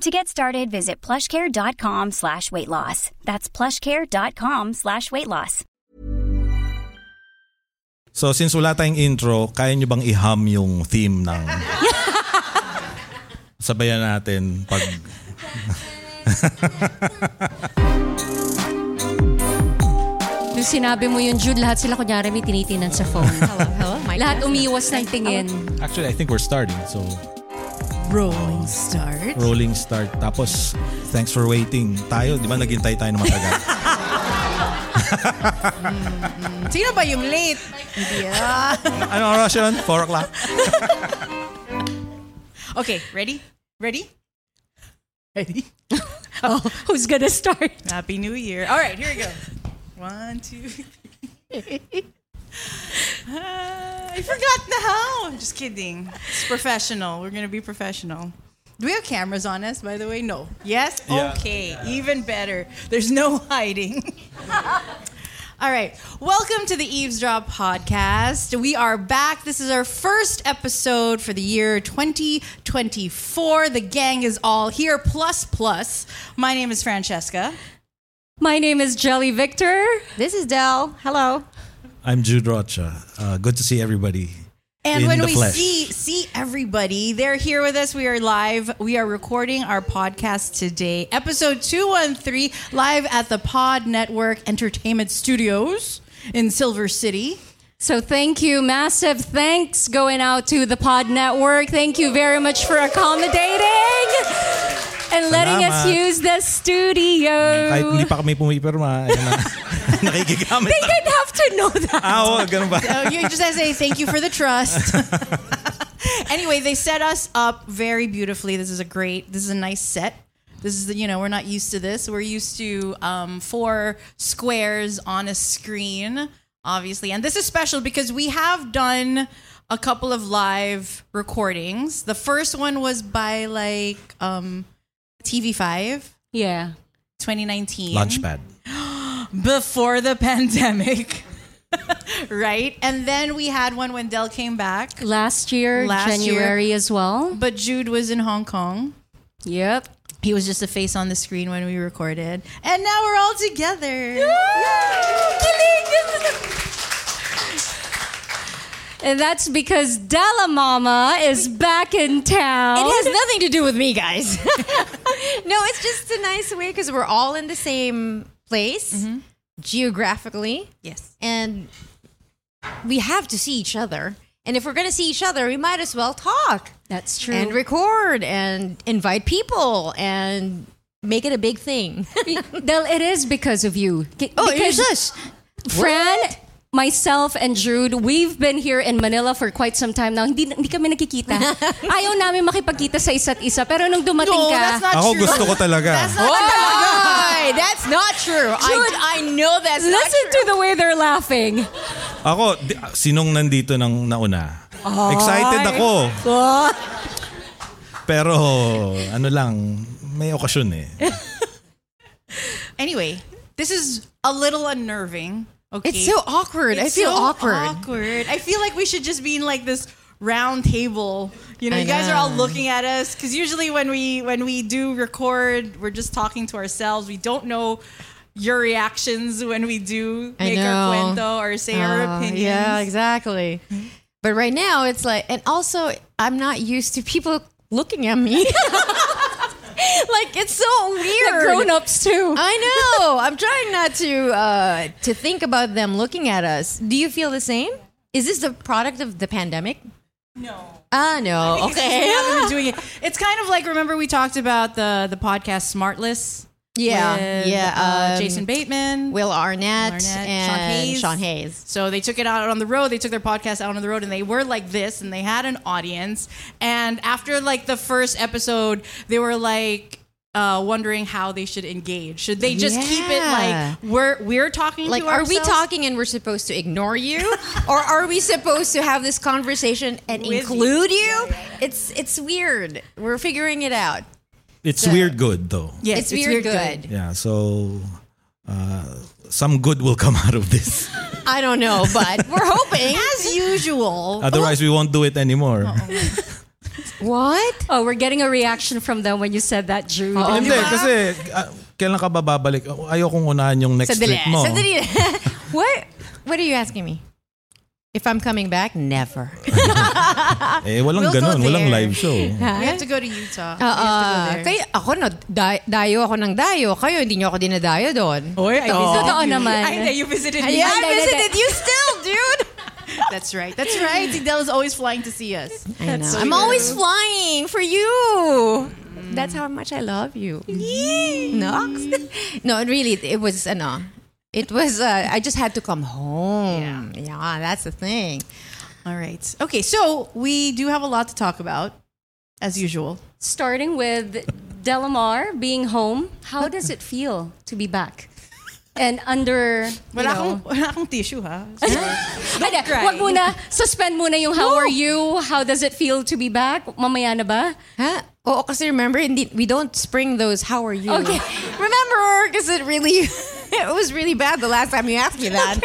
To get started, visit plushcare.com slash weight loss. That's plushcare.com slash weight loss. So since wala tayong intro, kaya nyo bang i-hum yung theme ng... Sabayan natin pag... Nung sinabi mo yun, Jude, lahat sila kunyari may tinitinan sa phone. Hello, hello. Lahat umiwas ng tingin. Actually, I think we're starting. So, Rolling start. rolling start. Tapos, thanks for waiting. Tayo, di ba naghintay tayo ng matagal? Mm-hmm. Sino ba yung late? Yeah. ano oras yun? 4 o'clock? Okay, ready? Ready? Ready? Oh, who's gonna start? Happy New Year. All right, here we go. One, two, three. I forgot the how. Just kidding. It's professional. We're going to be professional. Do we have cameras on us, by the way? No. Yes? Yeah. Okay. Even better. There's no hiding. All right. Welcome to the Eavesdrop podcast. We are back. This is our first episode for the year 2024. The gang is all here, plus, plus. My name is Francesca. My name is Jelly Victor. This is Dell. Hello. I'm Jude Rocha. Uh, good to see everybody. And in when the we flesh. see see everybody, they're here with us. We are live. We are recording our podcast today, episode 213, live at the Pod Network Entertainment Studios in Silver City. So thank you. Massive thanks going out to the Pod Network. Thank you very much for accommodating and letting us use the studio. Kahit hindi pa kami pumipirma, ayun na. nakikigamit They didn't have to know that. Ah, oo, ganun ba? So you just have to say thank you for the trust. anyway, they set us up very beautifully. This is a great, this is a nice set. This is the, you know, we're not used to this. We're used to um, four squares on a screen, obviously. And this is special because we have done a couple of live recordings. The first one was by like um, TV5, Yeah. 2019 Launchpad. before the pandemic. right? And then we had one when Dell came back, Last year, Last year. January as well. but Jude was in Hong Kong. Yep. He was just a face on the screen when we recorded. And now we're all together. And that's because Della Mama is back in town. It has nothing to do with me, guys. no, it's just a nice way because we're all in the same place mm-hmm. geographically, Yes. and we have to see each other. And if we're going to see each other, we might as well talk That's true. and record and invite people and make it a big thing. It is because of you. Ki- oh, because it's us. Fran, myself, and Jude, we've been here in Manila for quite some time now. Hindi, hindi kami nakikita. Ayaw namin makipagkita sa isa't isa. Pero nung dumating No, ka, that's not Ako true. gusto ko talaga. That's not true. Oy, that's not true. I, I know that's not listen true. to the way they're laughing. Ako, di- sinong nandito nang nauna? Excited ako. Pero, ano lang, may okasyon eh. Anyway, this is a little unnerving. Okay, It's so awkward. I It's feel so awkward. Awkward. I feel like we should just be in like this round table. You know, I you guys are all looking at us because usually when we when we do record, we're just talking to ourselves. We don't know your reactions when we do I make our cuento or say our Oh, opinions. Yeah, exactly. But right now, it's like, and also, I'm not used to people looking at me. like it's so weird. Grown ups too. I know. I'm trying not to uh, to think about them looking at us. Do you feel the same? Is this the product of the pandemic? No. Ah, no. It's just Okay. haven't been doing it. It's kind of like remember we talked about the the podcast Smartless. Yeah, with, yeah, uh, um, Jason Bateman, Will Arnett, Arnett, and Sean Hayes. Sean Hayes. So they took it out on the road. They took their podcast out on the road, and they were like this, and they had an audience. And after like the first episode, they were like uh, wondering how they should engage. Should they just keep it like we're we're talking? Like, are we talking and we're supposed to ignore you, or are we supposed to have this conversation and With you. include you? It's it's weird. We're figuring it out. It's weird good though. Yes, it's, weird, good. Yeah, so uh, some good will come out of this. I don't know, but we're hoping. As usual. Otherwise, we won't do it anymore. What? Oh, we're getting a reaction from them when you said that, Jude. Hindi, kasi ah, kailan ka ba babalik? Ayokong unahan yung next Sandali. trip mo. Sandali. what? What are you asking me? If I'm coming back, never. Eh, walang We'll ganun. Walang live show. we have to go to Utah. we have to go Ah, there. kaya ako no, da- dayo ako ng dayo. Kayo, hindi nyo ako dinadayo doon. Oy, I Ito. visited Totoo you. naman. Ay, hindi, you visited me. Yeah, I Hindi, hindi, visited you still, dude. That's right. That's right. Sidel is always flying to see us. I know. so I'm true. always flying for you. That's how much I love you. Nox? no, really, it was, ano, it was, uh, I just had to come home. Yeah, that's the thing. All right. Okay, so we do have a lot to talk about, as usual. Starting with Delamar being home, how does it feel to be back? And under, you Wala know, akong, wala akong tissue, ha? Hindi, cry. wag muna, suspend muna yung how are you, how does it feel to be back? Mamaya na ba? Huh? Oo, kasi remember, hindi, we don't spring those how are you. Okay. Remember, because it really, it was really bad the last time you asked me that.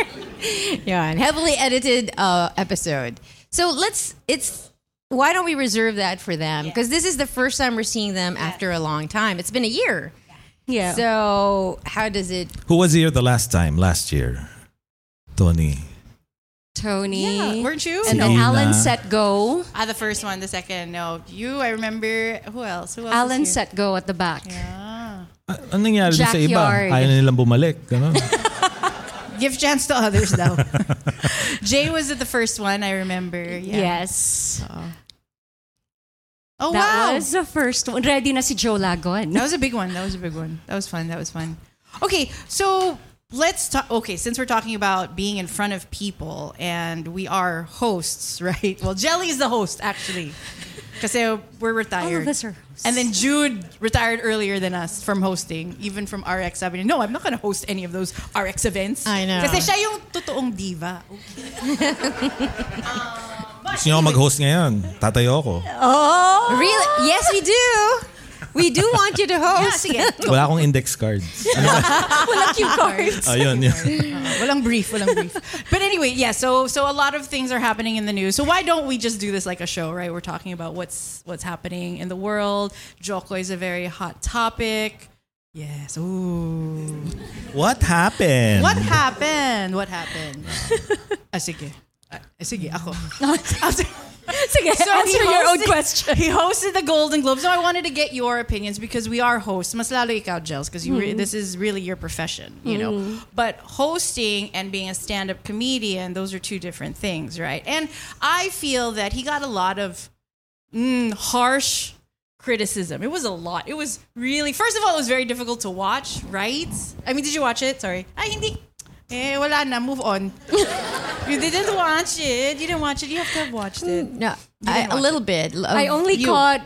yeah, and heavily edited uh, episode. So let's, it's, why don't we reserve that for them? Because this is the first time we're seeing them after a long time. It's been a year. Yeah. So how does it, Who was here the last time? Last year? Tony. Tony. Yeah, weren't you? And then Alan set go. Ah, the first one, the second, no. You, I remember, who else? Who else Alan was set go at the back. Ah. Ah, Anong nangyari sa iba? Jackyard. Ayaw na nilang bumalik. Ganun. Give chance to others, though. Jay was at the first one, I remember. Yeah. Yes. Oh. oh, That wow. was the first one. Ready na si Joe Lagon. That was a big one. That was a big one. That was fun. That was fun. Okay, so let's talk. Okay, since we're talking about being in front of people and we are hosts, right? Well, Jelly is the host, actually. Because we're retired. All of us are hosts. And then Jude retired earlier than us from hosting, even from RX. Sabi niya, no, I'm not going to host any of those RX events. I know. Kasi siya yung totoong diva. Gusto niyo mag-host ngayon? Tatayo ako. really? Yes, we do. We do want you to host. Wala akong index cards. Wala cue cards. Ayun, yun. walang brief, walang brief. But anyway, yeah. So so a lot of things are happening in the news. So why don't we just do this like a show, right? We're talking about what's what's happening in the world. Jo Koy is a very hot topic. Yes. Ooh. What happened? What happened? What happened? ah, sige. Ah, sige, ako. Sige, So answer your own question. He hosted the Golden Globes. So I wanted to get your opinions because we are hosts. Mas lalo ikaw, Jels, because you re- this is really your profession, you know. But hosting and being a stand-up comedian, those are two different things, right? And I feel that he got a lot of mm, harsh criticism. It was a lot. It was really, first of all, it was very difficult to watch, right? I mean, did you watch it? Sorry. Ay, hindi. Eh, wala na. Move on. you didn't watch it. You didn't watch it. You have to have watched it. No, You I, didn't a watch little bit. of I only you. caught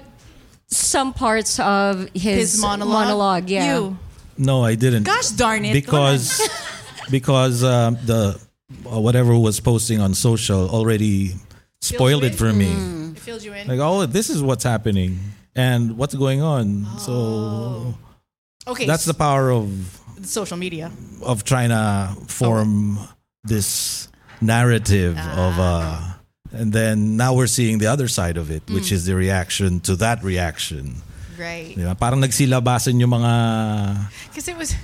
some parts of his, His monologue. yeah. You. No, I didn't. Gosh darn it. Because because um, the uh, whatever was posting on social already spoiled it for me. It filled you in. Like, oh, this is what's happening and what's going on. So okay. that's the power of social media. of trying to form this narrative of uh and then now we're seeing the other side of it which is the reaction to that reaction Right. Di ba? parang nagsilabasan yung mga Because it was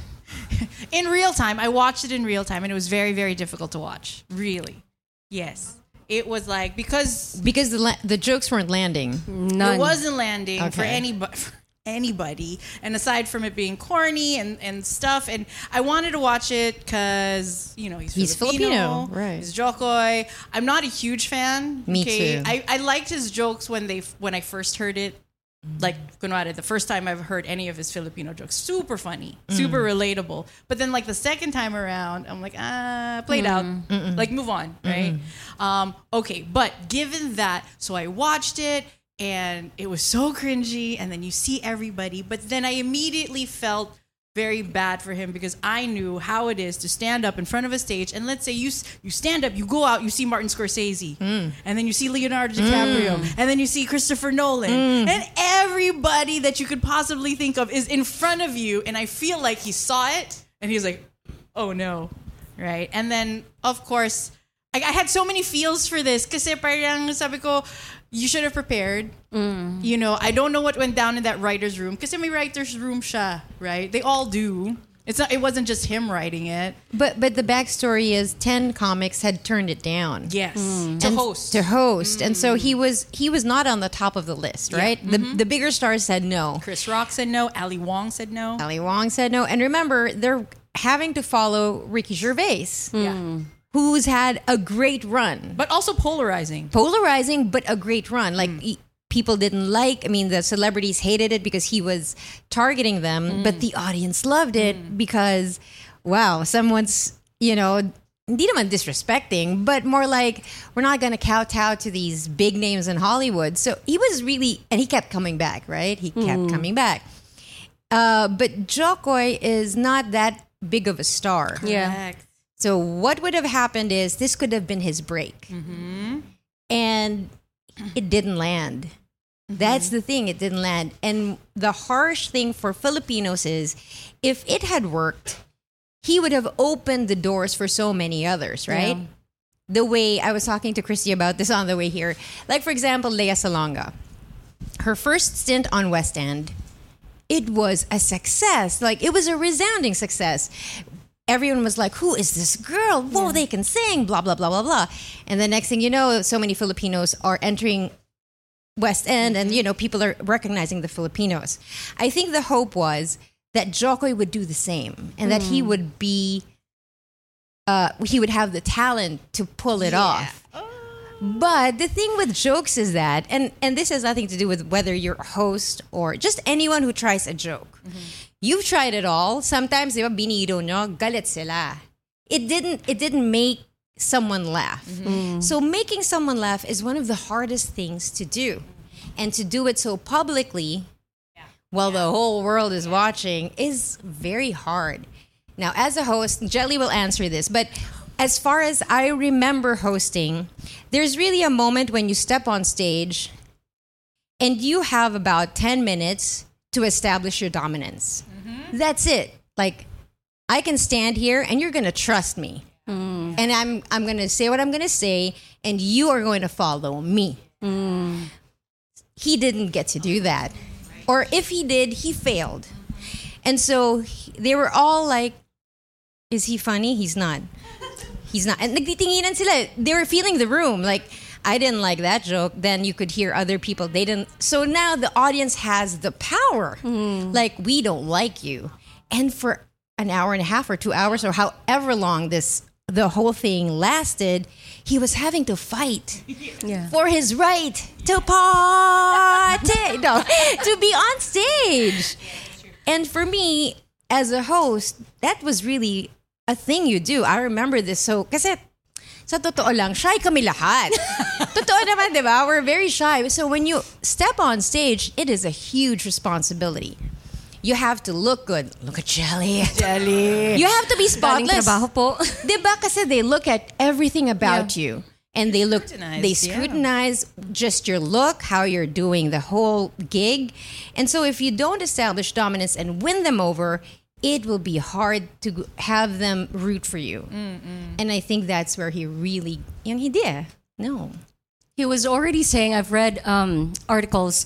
in real time. I watched it in real time and it was very, very difficult to watch. Really. Yes. It was like, because Because the la- the jokes weren't landing. None. it wasn't landing for Okay. anybody. For anybody and aside from it being corny and, and stuff and i wanted to watch it because you know he's, He's filipino, Filipino, right. he's Jo Koy i'm not a huge fan Me too. I, I liked his jokes when they when i first heard it like kunwari, the first time I've heard any of his Filipino jokes, super funny, super Mm. relatable. But then like the second time around, I'm like, ah, played out. Like move on, right? Um, okay, but given that, so I watched it and it was so cringy, and then you see everybody, but then I immediately felt very bad for him because I knew how it is to stand up in front of a stage and let's say you you stand up, you go out, you see Martin Scorsese, hmm. and then you see Leonardo DiCaprio, hmm. and then you see Christopher Nolan, hmm. and everybody that you could possibly think of is in front of you, and I feel like he saw it and he's like, oh no, right? And then of course, I, I had so many feels for this kasi parang sabi ko, you should have prepared. Mm. You know, I don't know what went down in that writer's room kasi may writer's room siya, right? They all do. It's not. It wasn't just him writing it. But but the backstory is ten comics had turned it down. Yes, mm. to host. to host and so mm. he was he was not on the top of the list right the mm-hmm. the bigger stars said no Chris Rock said no. Ali Wong said no. ali wong said no and remember they're having to follow ricky gervais Yeah, who's had a great run but also polarizing. polarizing but a great run like mm. e- people didn't like i mean the celebrities hated it because he was targeting them mm. but the audience loved it mm. because wow someone's you know hindi naman disrespecting but more like we're not going to kowtow to these big names in hollywood so he was really and he kept coming back right he kept coming back uh, but Jo Koy is not that big of a star. Yeah. Correct. So what would have happened is this could have been his break, mm-hmm. and it didn't land. That's mm-hmm. the thing; it didn't land. And the harsh thing for Filipinos is, if it had worked, he would have opened the doors for so many others, right? Yeah. The way I was talking to Christy about this on the way here, like for example, Lea Salonga, her first stint on West End, it was a success. Like it was a resounding success. Everyone was like, "Who is this girl? Whoa, they can sing!" Blah blah blah blah blah. And the next thing you know, so many Filipinos are entering West End, and you know people are recognizing the Filipinos. I think the hope was that Jo Koy would do the same, and that he would be, uh, he would have the talent to pull it off. But the thing with jokes is that, and and this has nothing to do with whether you're a host or just anyone who tries a joke. You've tried it all. Sometimes, di ba, binido nyo, galit sila. It didn't. It didn't make someone laugh. Mm-hmm. Mm. So making someone laugh is one of the hardest things to do, and to do it so publicly, while the whole world is watching, is very hard. Now, as a host, Jelly will answer this, but as far as I remember hosting, there's really a moment when you step on stage and you have about 10 minutes to establish your dominance. Mm-hmm. That's it. Like, I can stand here and you're going to trust me. Mm. And I'm, I'm going to say what I'm going to say, and you are going to follow me. Mm. He didn't get to do that. Or if he did, he failed. And so he- they were all like, is he funny? He's not. He's not. And nagtitinginan sila. They were feeling the room. Like, I didn't like that joke. Then you could hear other people. They didn't. So now the audience has the power. Hmm. Like, we don't like you. And for an hour and a half or two hours or however long this the whole thing lasted, he was having to fight Yeah. for his right to party, no, to be on stage. And for me, as a host, that was really a thing you do. I remember this so, kasi sa totoo lang, shy kami lahat. totoo naman, di ba? We're very shy. So when you step on stage, it is a huge responsibility. You have to look good. Look at Jelly. Jelly. You have to be Galing spotless. trabaho po. Diba kasi they look at everything about you. And they look, Scrutinize, they yeah. scrutinize just your look, how you're doing the whole gig. And so if you don't establish dominance and win them over, it will be hard to have them root for you. And I think that's where he really, yung hindi eh. No. He was already saying, I've read um, articles,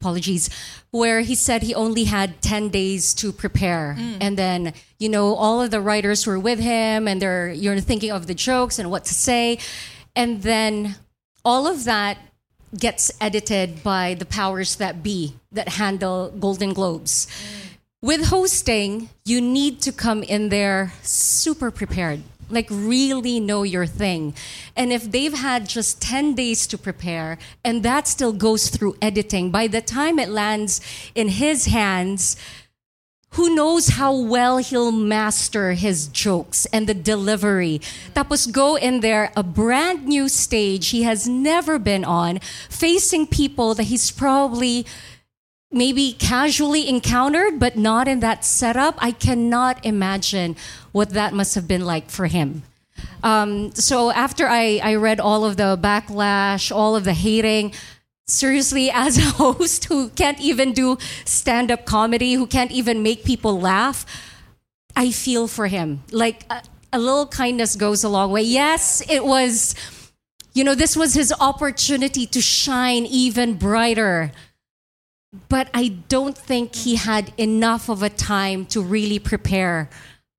apologies, where he said he only had 10 days to prepare. And then, you know, all of the writers were with him and they're, you're thinking of the jokes and what to say. And then all of that gets edited by the powers that be that handle Golden Globes. With hosting, you need to come in there super prepared, like really know your thing. And if they've had just 10 days to prepare and that still goes through editing, by the time it lands in his hands, who knows how well he'll master his jokes and the delivery. Tapos go in there, a brand new stage he has never been on, facing people that he's probably maybe casually encountered, but not in that setup. I cannot imagine what that must have been like for him. Um, so after I, I read all of the backlash, all of the hating, seriously, as a host who can't even do stand up comedy, who can't even make people laugh, I feel for him. Like a, a little kindness goes a long way. Yes, it was, you know, this was his opportunity to shine even brighter. But I don't think he had enough of a time to really prepare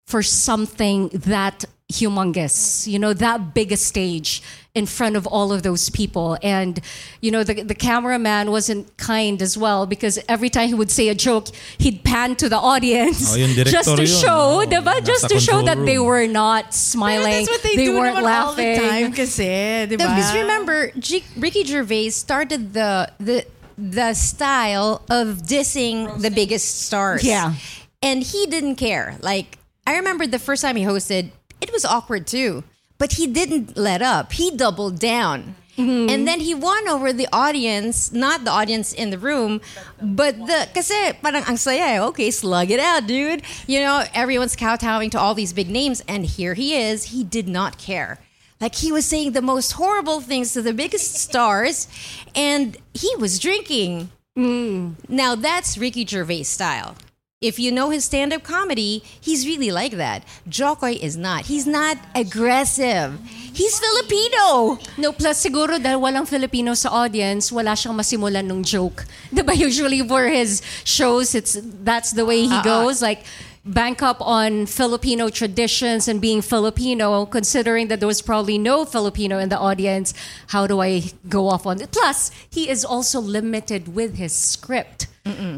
for something that humongous, you know, that big a stage in front of all of those people. And, you know, the, the cameraman wasn't kind as well because every time he would say a joke, he'd pan to the audience Oh, just to show, diba? Just to show control that they were not Pero smiling. that's what they, they do weren't naman all the laughing. time kasi, di ba? Because remember, G- Ricky Gervais started the the the style of dissing the biggest stars. Yeah. and he didn't care. Like I remember the first time he hosted, it was awkward too, but he didn't let up. He doubled down. And then he won over the audience, not the audience in the room, but the kasi parang ang saya, eh. okay, slug it out, dude. You know, everyone's kowtowing to all these big names and here he is, he did not care. Like he was saying the most horrible things to the biggest stars and he was drinking. Mm. Now that's Ricky Gervais style. If you know his stand-up comedy, he's really like that. Jo Koy is not. He's not aggressive. He's Filipino. No, plus siguro dahil walang Filipino sa audience, wala siyang masimulan ng joke. Diba usually for his shows, it's that's the way he uh-uh. goes. Like, bank up on Filipino traditions and being Filipino, considering that there was probably no Filipino in the audience. How do I go off on it? Plus, he is also limited with his script.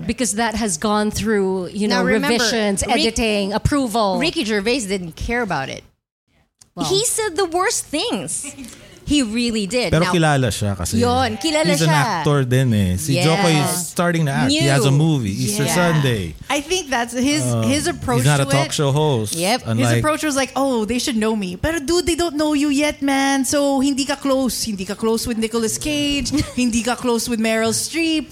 Because that has gone through, you know, remember, revisions, Rick- editing, approval. Ricky Gervais didn't care about it. he said the worst things. He really did. Pero Now, kilala siya kasi. Yun, kilala He's an siya. actor din eh. Si Yes. Joko is starting to act. He has a New. movie, Easter Yeah. Sunday. I think that's his his approach He's not a talk it. show host. Yep. His His Unlike, approach was like, oh, they should know me. But dude, they don't know you yet, man. So hindi ka close. Hindi ka close with Nicolas Cage. hindi ka close with Meryl Streep.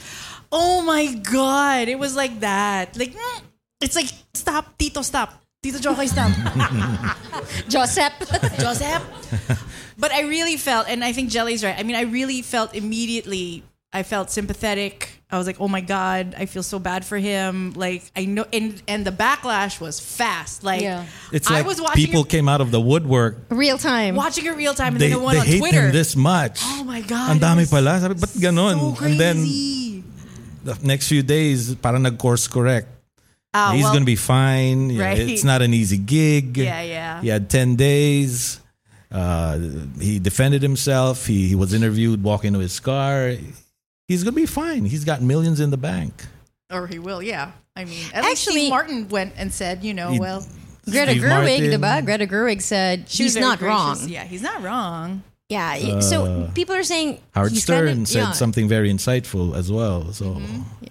Oh my God. It was like that. Like, mm, it's like, stop, Tito, stop. Tito Jo Koy, stop. Joseph. Joseph. But I really felt, and I think Jelly's right. I mean, I really felt immediately. I felt sympathetic. I was like, "Oh my god, I feel so bad for him." Like I know, and and the backlash was fast. Like Yeah. it's I like was watching people it, came out of the woodwork. real time. watching it real time, and They, then the one they on hate Twitter. him this much. Oh my God, Ang dami pala. Sabi, ba't ganon? so crazy. And then the next few days, parang nag-course correct. Ah, He's well, gonna be fine. Yeah, Right. It's not an easy gig. Yeah, yeah. He had ten days. Uh, he defended himself. He, he was interviewed walking to his car. He's gonna be fine. He's got millions in the bank. or he will. Yeah, I mean, at least Actually- Steve Martin went and said, you know, He- well, Greta Steve Gerwig, Martin. diba? Greta Gerwig said she's, was not gracious. wrong. Yeah, he's not wrong. Yeah. so people are saying Howard he's Stern kind of- said yeah. something very insightful as well. So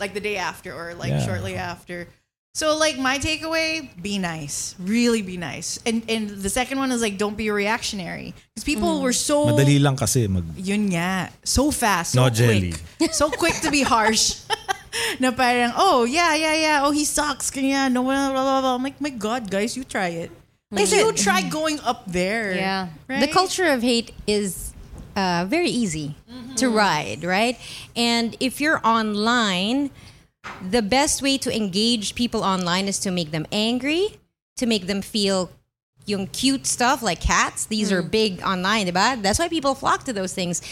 like the day after or like Yeah. shortly after. So like my takeaway, be nice. Really be nice. And and the second one is like don't be a reactionary. Because people were so madali lang kasi mag yun nga, so fast, so No quick. jelly. So quick to be harsh. na parang, oh, yeah, yeah, yeah. Oh, he sucks. Kanya, no, blah, blah, blah, blah. I'm like, my God, guys, you try it. Like, you try going up there. Yeah. Right? The culture of hate is uh, very easy to ride, right? And if you're online, the best way to engage people online is to make them angry, to make them feel yung cute stuff like cats. These are mm. big online, diba? That's why people flock to those things.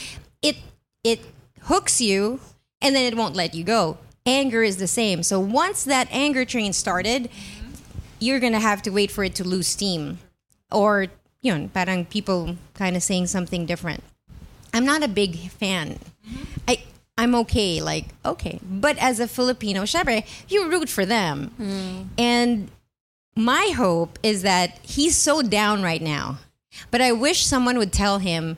It it hooks you and then it won't let you go. Anger is the same. So once that anger train started, you're gonna have to wait for it to lose steam. Or yun, parang people kind of saying something different. I'm not a big fan. Mm-hmm. I I'm okay, like okay, but as a Filipino, syempre, you root for them. Hmm. And my hope is that he's so down right now, but I wish someone would tell him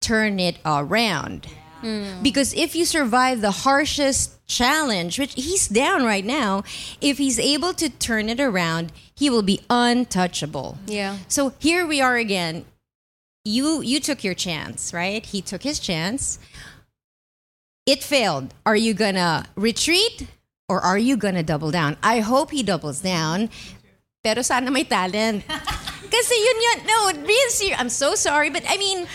turn it around. Hmm. Because if you survive the harshest challenge, which he's down right now, if he's able to turn it around, he will be untouchable. Yeah. So here we are again. You you took your chance, right? He took his chance. It failed. Are you gonna retreat or are you gonna double down? I hope he doubles down. Pero sana may talent. Kasi yun yun. No, being serious. I'm so sorry, but I mean,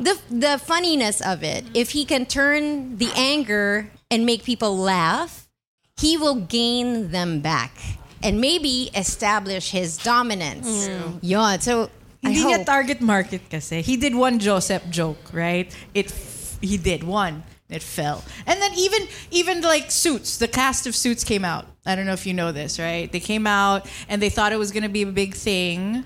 the the funniness of it. If he can turn the anger and make people laugh, he will gain them back and maybe establish his dominance. Yeah, So I Hindi niya hope. target market kasi. He did one Joseph joke, right? It f- he did one. It fell. And then even even like Suits, the cast of Suits came out. I don't know if you know this, right? They came out and they thought it was going to be a big thing.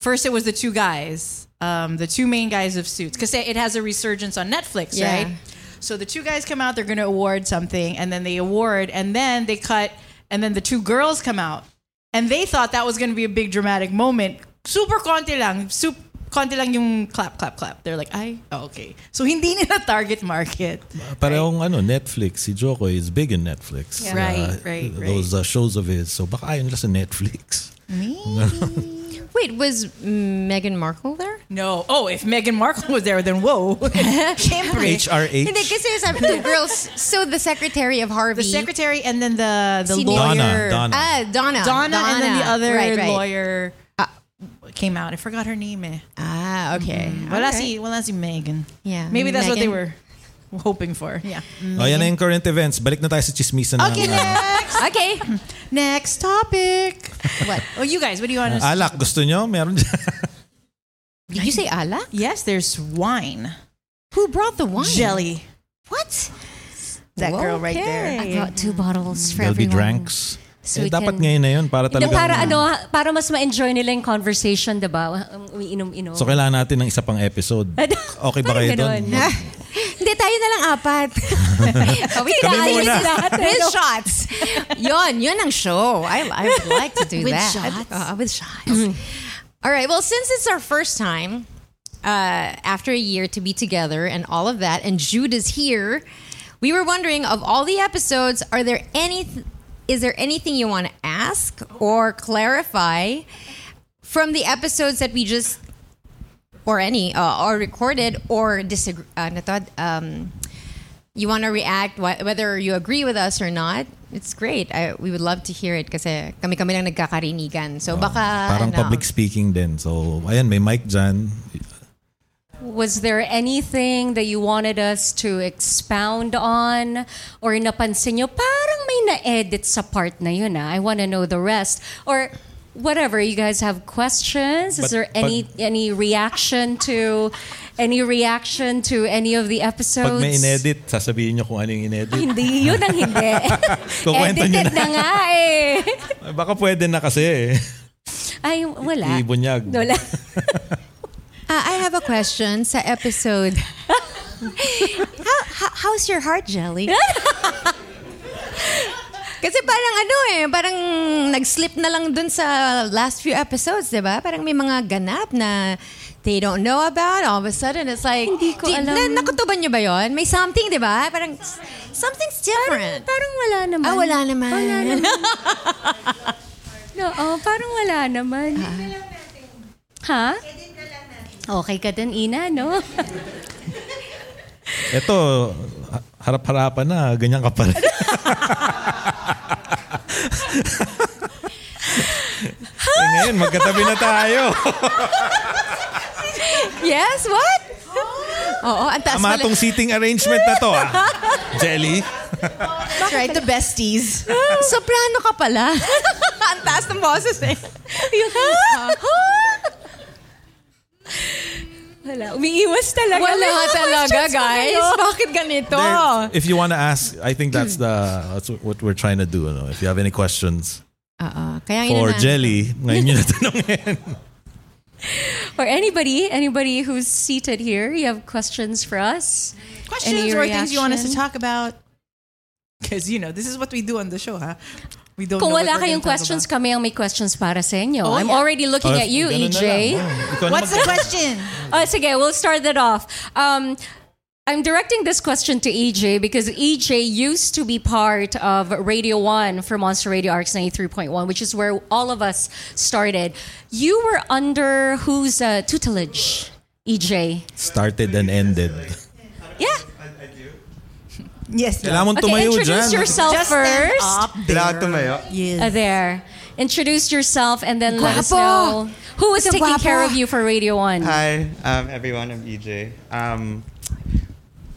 First, it was the two guys, um, the two main guys of Suits, because it has a resurgence on Netflix, Yeah. right? So the two guys come out, they're going to award something, and then they award, and then they cut, and then the two girls come out, and they thought that was going to be a big dramatic moment. Super konti lang, super konti lang yung clap, clap, clap. They're like, ay, oh, okay. So hindi nila target market. Parehong ano, Netflix. Si Jo Koy is big in Netflix. Yeah. Right, right, Those uh, shows of his. So baka ayaw nila sa Netflix. Me Wait, was Meghan Markle there? No. Oh, if Meghan Markle was there, then whoa. Siyempre. HRH. Hindi, kasi sabi two girls. So the secretary of Harvey. The secretary and then the the Sino? lawyer. Donna, Donna. Ah, Donna. Donna, and then the other Right, right. lawyer came out. I forgot her name eh. Ah, okay. Wala Alright. si, wala si Meghan. Yeah, Maybe that's what they were hoping for. Yeah. Oh, yan na yung current events. Balik na tayo sa chismisan Okay, ano, next. Okay. Next topic. What? Oh, you guys, what do you want to alak. Gusto nyo? Meron dyan. Did you say alak? Yes, there's wine. Who brought the wine? Jelly. What? That girl right there. I brought two bottles for There'll be everyone. So eh, we dapat can- ngayon na yun para talagang... para ano, para mas ma-enjoy nila yung conversation, diba? Umiinom-inom. So kailangan natin ng isa pang episode. Okay ba kayo doon? Hindi, tayo na lang apat. Kami Kami muna. With shots. Yon, yun ang show. I, I would like to do With that. shots? Uh, with shots. All right. Well, since it's our first time uh, after a year to be together and all of that, and Jude is here, we were wondering of all the episodes, are there any? Is there anything you want to ask or clarify from the episodes that we just or any uh, or recorded or disagree? Uh, um, you want to react wh- whether you agree with us or not. It's great. I, we would love to hear it kasi kami-kami lang nagkakarinigan. So baka Parang ano, public speaking din. So, ayan, may mic dyan. Was there anything that you wanted us to expound on? Or napansin nyo, parang may na-edit sa part na yun ah. I want to know the rest. Or whatever, you guys have questions? Is But- there any any reaction to any reaction to any of the episodes? Pag may inedit, sasabihin nyo kung ano yung inedit. Hindi, yun ang hindi. Edited na. na nga eh. Baka pwede na kasi eh. Ay, wala. Ibunyag. Wala. Ah, I have a question sa episode. how, how- how's your heart, Jelly? Kasi parang ano eh, parang nag-slip na lang dun sa last few episodes, di ba? Parang may mga ganap na they don't know about. All of a sudden, it's like, Hindi ko Di- alam. Na, nakutuban niyo ba yon? May something, di ba? Parang, something's different. Parang wala naman. ah, wala naman. Wala naman. No, oh, parang wala naman. Ha? Okay ka din, Ina, no? Ito, ha- harap-harapan na, ganyan ka pa rin. eh, ngayon, magkatabi na tayo. yes, what? Oo, ang taas pala- seating arrangement na to, ah. Jelly. Right, the besties. Soprano ka pala. Ang taas ng boses eh. Wala, umiiwas talaga. Wala May talaga, guys. kayo. Bakit ganito? Then, if you want to ask, I think that's the that's what we're trying to do. No? If you have any questions Oo. Kaya for ina- Jelly, ngayon yun natanongin. Or anybody, anybody who's seated here, you have questions for us? Questions Any or things you want us to talk about? Because, you know, this is what we do on the show, huh? We don't Kung know what wala we're kayong questions, about. kami ang may questions para sa inyo. Oh, I'm yeah. already looking at you, EJ. Oh, What's the question? Oh, sige, we'll start that off. Um, I'm directing this question to EJ because EJ used to be part of Radio 1 for Monster Radio RX 93.1, which is where all of us started. You were under whose uh, tutelage, EJ? Started and ended. Yeah. Yes. Kailangan mong Okay, tumayo introduce dyan. yourself Just stand first. up Kailangan there. tumayo. Yes. Uh, there. Introduce yourself and then let us Guwapo. know who was Ito, taking guwapo. care of you for Radio 1. Hi, um, everyone. I'm EJ. Um,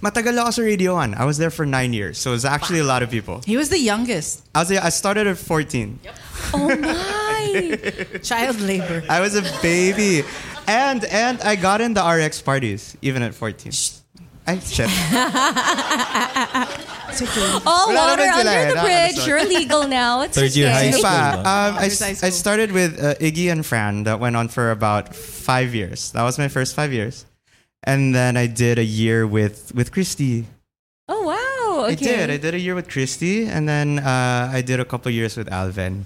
matagal ako sa Radio 1. I was there for nine years, so it's actually a lot of people. He was the youngest. I was I started at 14. Oh my! Child labor. I was a baby, and and I got in the RX parties even at 14. I shit. All Wala water naman sila under eh, the bridge. nakakasort. You're legal now. It's Third year okay. high school. Pa, no? um, I, After high I school. started with uh, Iggy and Fran that went on for about five years. That was my first five years, and then I did a year with with Christy. Oh wow! Okay. I did. I did a year with Christy, and then uh, I did a couple years with Alvin.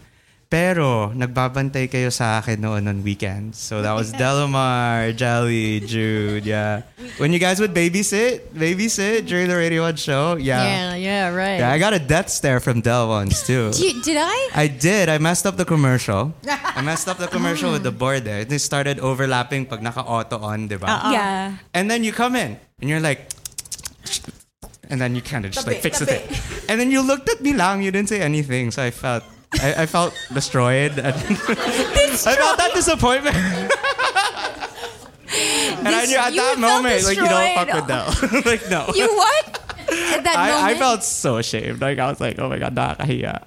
Pero, nagbabantay kayo sa akin noon on weekends. So that was Delamar, Jelly, Jude, yeah. When you guys would babysit, babysit during the Radio 1 show, yeah. Yeah, yeah, right. Yeah, I got a death stare from Del once too. Did, did I? I did. I messed up the commercial. I messed up the commercial with the board there. They started overlapping pag naka-auto on, di ba? Yeah. And then you come in and you're like, and then you kind of just like fix the thing. And then you looked at me lang. You didn't say anything. So I felt, I, I felt destroyed. And I felt that disappointment. and I knew at you that felt moment, like, you don't fuck with Del. like, no. You what? At that I, I moment? felt so ashamed. Like, I was like, oh my God, nakakahiya.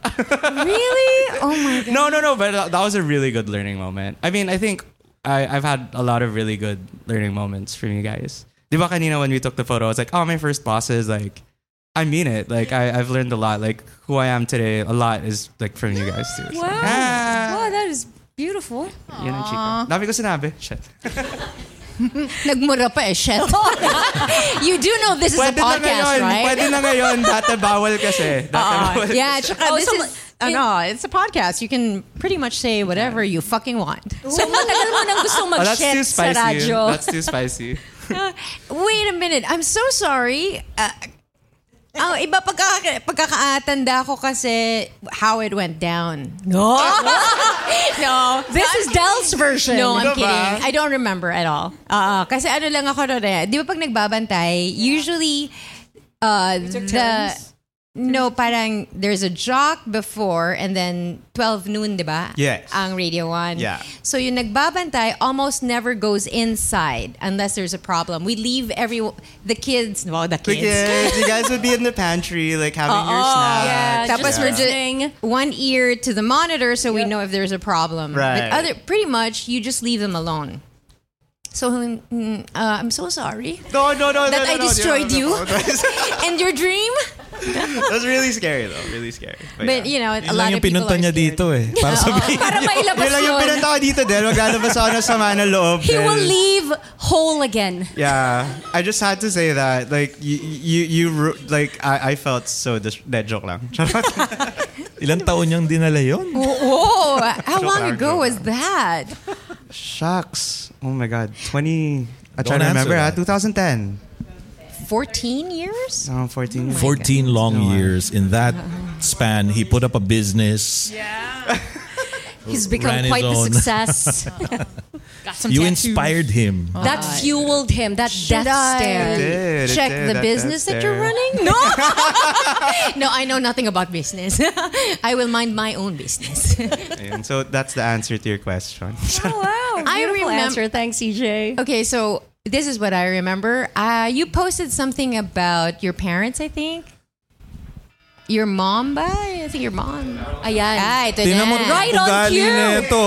Really? Oh my god. No, no, no. But that that was a really good learning moment. I mean, I think I, I've had a lot of really good learning moments from you guys. Di ba kanina when we took the photo, I was like, oh, my first boss is like, I mean it. Like, I, I've learned a lot. Like, who I am today, a lot is like from you guys too. So, Wow. ah, Wow, that is beautiful. yun ang chika. Dami ko sinabi. Shit. Nagmura pa eh, shit. you do know this is a Pwede na podcast, ngayon. right? Pwede na ngayon. Dati bawal kasi. Dati bawal Uh, yeah, kasi. tsaka Oh, this so- is, ano, it's a podcast. You can pretty much say whatever you fucking want. So matagal mo nang gustong Oh, that's mag-shit too sa spicy. radyo. That's too spicy. Wait a minute. I'm so sorry. Uh, ang iba pagka, pagkakaatanda ko kasi how it went down. No. no. This is Del's version. No, I'm Diba? kidding. I don't remember at all. Uh, kasi ano lang ako rin eh. Di ba pag nagbabantay, usually uh, the... No, parang there's a jock before and then 12 noon, di ba? Yes. Ang Radio 1. Yeah. So yung nagbabantay almost never goes inside unless there's a problem. We leave every... The kids... Well, the kids. The kids. kids, you guys would be in the pantry, like having your snacks. yeah, Tapos just we're listening. just one ear to the monitor so we know if there's a problem. Right. But other, pretty much, you just leave them alone. So mm, uh, I'm so sorry No, no, no, that no, That I no, no, destroyed no, you no, no, no. and your dream. That's really scary though. Really scary. But, But yeah. you know, a Yun lot lang of yung people pinunta are niya scared. dito eh. Para sabihin. Para mailabas Yun lang yung yun. pinunta ko dito din. Maglalabas ako ng sama ng loob. He din. will leave whole again. Yeah, I just had to say that. Like you, you, you ru- like I, I felt so. Dis- that joke lang. Ilang taon niyang dinala yun? Whoa! How Joke long lang, ago joke was that? Shucks. Oh my god. Twenty. I'm Don't trying to answer remember. that. Uh, 2010. 14 years? No, 14. years. 14 long No, years. In that span, he put up a business. Yeah. He's become quite the own. success. You inspired him. that fueled him. That Should death stare. did, it check did, the that- business that that you're running? No. no, I know nothing about business. I will mind my own business. And so that's the answer to your question. Oh wow! I Beautiful answer. Thanks, EJ. okay, so this is what I remember. Uh, you posted something about your parents, I think. your mom ba? I think your mom. Ayan. Ah, ito Tingnan mo, na. Right on ugali cue. nito.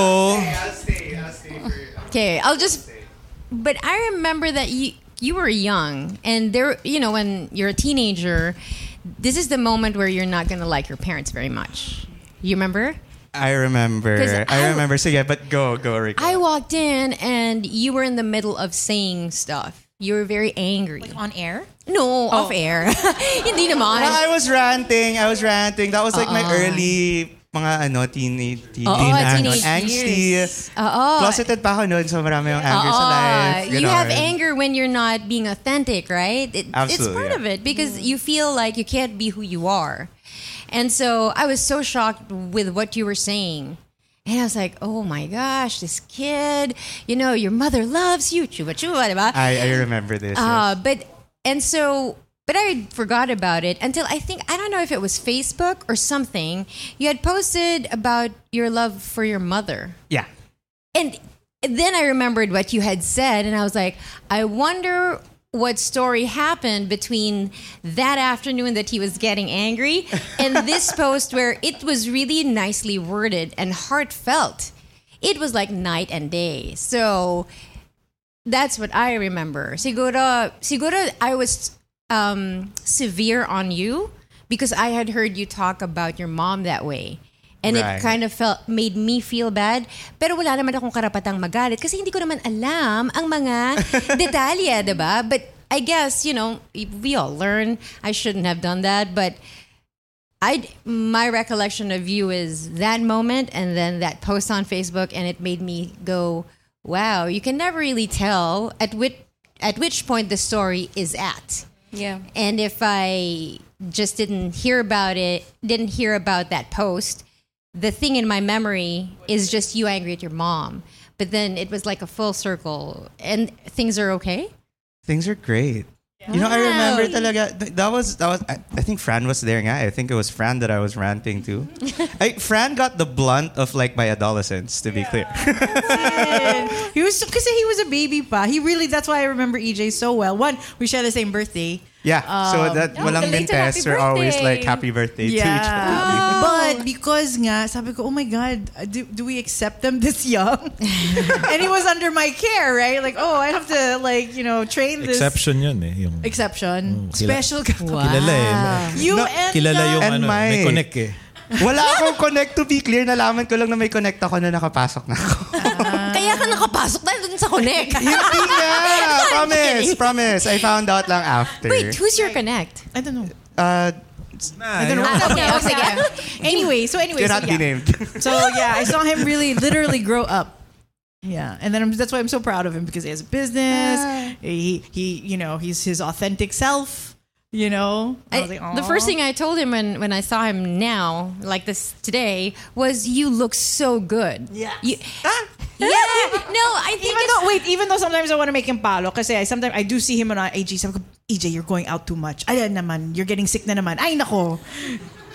Okay, I'll just. But I remember that you you were young, and there, you know, when you're a teenager, this is the moment where you're not gonna like your parents very much. You remember? I remember. I, I- remember. So yeah, but go, go, Rick. I walked in, and you were in the middle of saying stuff. You were very angry. On air? no, oh. off air. Hindi naman. I was ranting. I was ranting. That was like my Uh-uh. early mga ano, teen, teen, Oo, teen teenage angsty. years. Oo. Closeted pa ako noon, so marami yung anger sa uh-uh. life. You have ganon. anger when you're not being authentic, right? It, it's part yeah. of it because you feel like you can't be who you are. And so I was so shocked with what you were saying. And I was like, oh my gosh, this kid, you know, your mother loves you. Chuba chuba, diba? I, I remember this. Uh, yes. but and so but I forgot about it until I think I don't know if it was Facebook or something. You had posted about your love for your mother. yeah. And then I remembered what you had said and I was like, I wonder what story happened between that afternoon that he was getting angry and this post where it was really nicely worded and heartfelt. It was like night and day. So that's what I remember. Siguro, siguro I was um, severe on you because I had heard you talk about your mom that way. And Right. it kind of felt made me feel bad. Pero wala naman akong karapatang magalit kasi hindi ko naman alam ang mga detalye, 'di ba? But I guess, you know, we all learn. I shouldn't have done that, but I my recollection of you is that moment and then that post on Facebook, and it made me go, "Wow, you can never really tell at which at which point the story is at." Yeah. And if I just didn't hear about it, didn't hear about that post, the thing in my memory is just you angry at your mom. But then it was like a full circle, and things are okay. Things are great. You know, I remember talaga, th- that was, that was I, I think Fran was there nga. I think it was Fran that I was ranting to. I, Fran got the blunt of like my adolescence, to be clear. He was because he was a baby pa. He really that's why I remember EJ so well. One, we share the same birthday. Yeah, so that walang belated mintes, we're always like happy birthday to each other. But because nga, sabi ko, oh my God, do, do we accept them this young? and he was under my care, right? Like, oh, I have to like, you know, train this. Exception yun eh. Yung, Exception. Oh, kila- Special. Kilala eh. You No, and Kilala yung And ano, my- may connect eh. Wala akong connect to be clear. Nalaman ko lang na may connect ako na nakapasok na ako. Kaya ka nakapasok na dun sa connect. Hindi nga! promise, promise. I found out lang after. Wait, who's your connect? I don't know. Uh, I don't know. Okay, oh, sige. anyway, so anyway, so, be yeah. named. so yeah, I saw him really, literally grow up. Yeah, and then I'm, that's why I'm so proud of him because he has a business. he he, you know, he's his authentic self. You know, I was I- like, the first thing I told him when, when I saw him now, like this today, was you look so good. yeah You, yeah. No, I think Even it's, though, wait, even though sometimes I want to make him palo, because I sometimes I do see him on IG. Sabi ko, EJ, you're going out too much. Ay, naman, you're getting sick na naman. Ay, nako.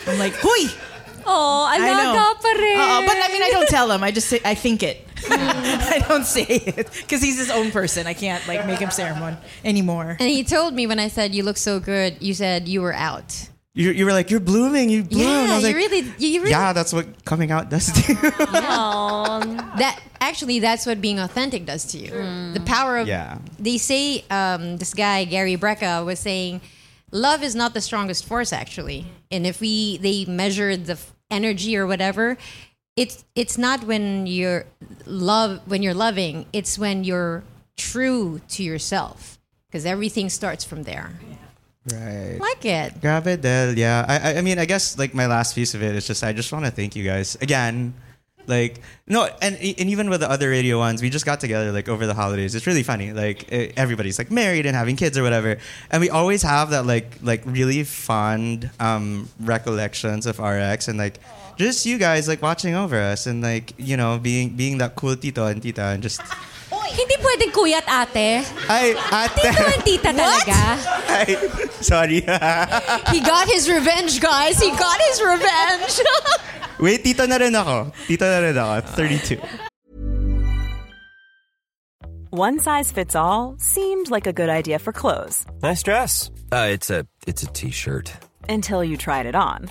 I'm like, huy! Oh, I know. alaga pa rin. Uh, but I mean, I don't tell him. I just say, I think it. I don't say it because he's his own person. I can't like make him ceremony anymore. and he told me when I said you look so good, you said you were out. You, you were like, you're blooming, you bloom. I Yeah, was you like, really, you, you really. yeah, that's what coming out does to you. That actually, that's what being authentic does to you. The power of. Yeah. They say um, this guy Gary Brecka was saying, love is not the strongest force actually, and if we they measured the f- energy or whatever, it's it's not when you're love when you're loving. It's when you're true to yourself because everything starts from there. right. Like it. Grabe, Del. Yeah. I, I- mean, I guess like my last piece of it is just I just want to thank you guys again. Like no, and and even with the other radio ones, we just got together like over the holidays. It's really funny. Like everybody's like married and having kids or whatever, and we always have that like like really fond um, recollections of RX and like just you guys like watching over us and like you know being being that cool tito and tita and just Hindi pwedeng kuya at ate. ay ate. Tito and tita talaga. Ay, sorry. He got his revenge, guys. He got his revenge. Wait, tito na rin ako. Tito na rin ako. 32. One size fits all seemed like a good idea for clothes Nice dress. Uh, it's a it's a t-shirt. until you tried it on.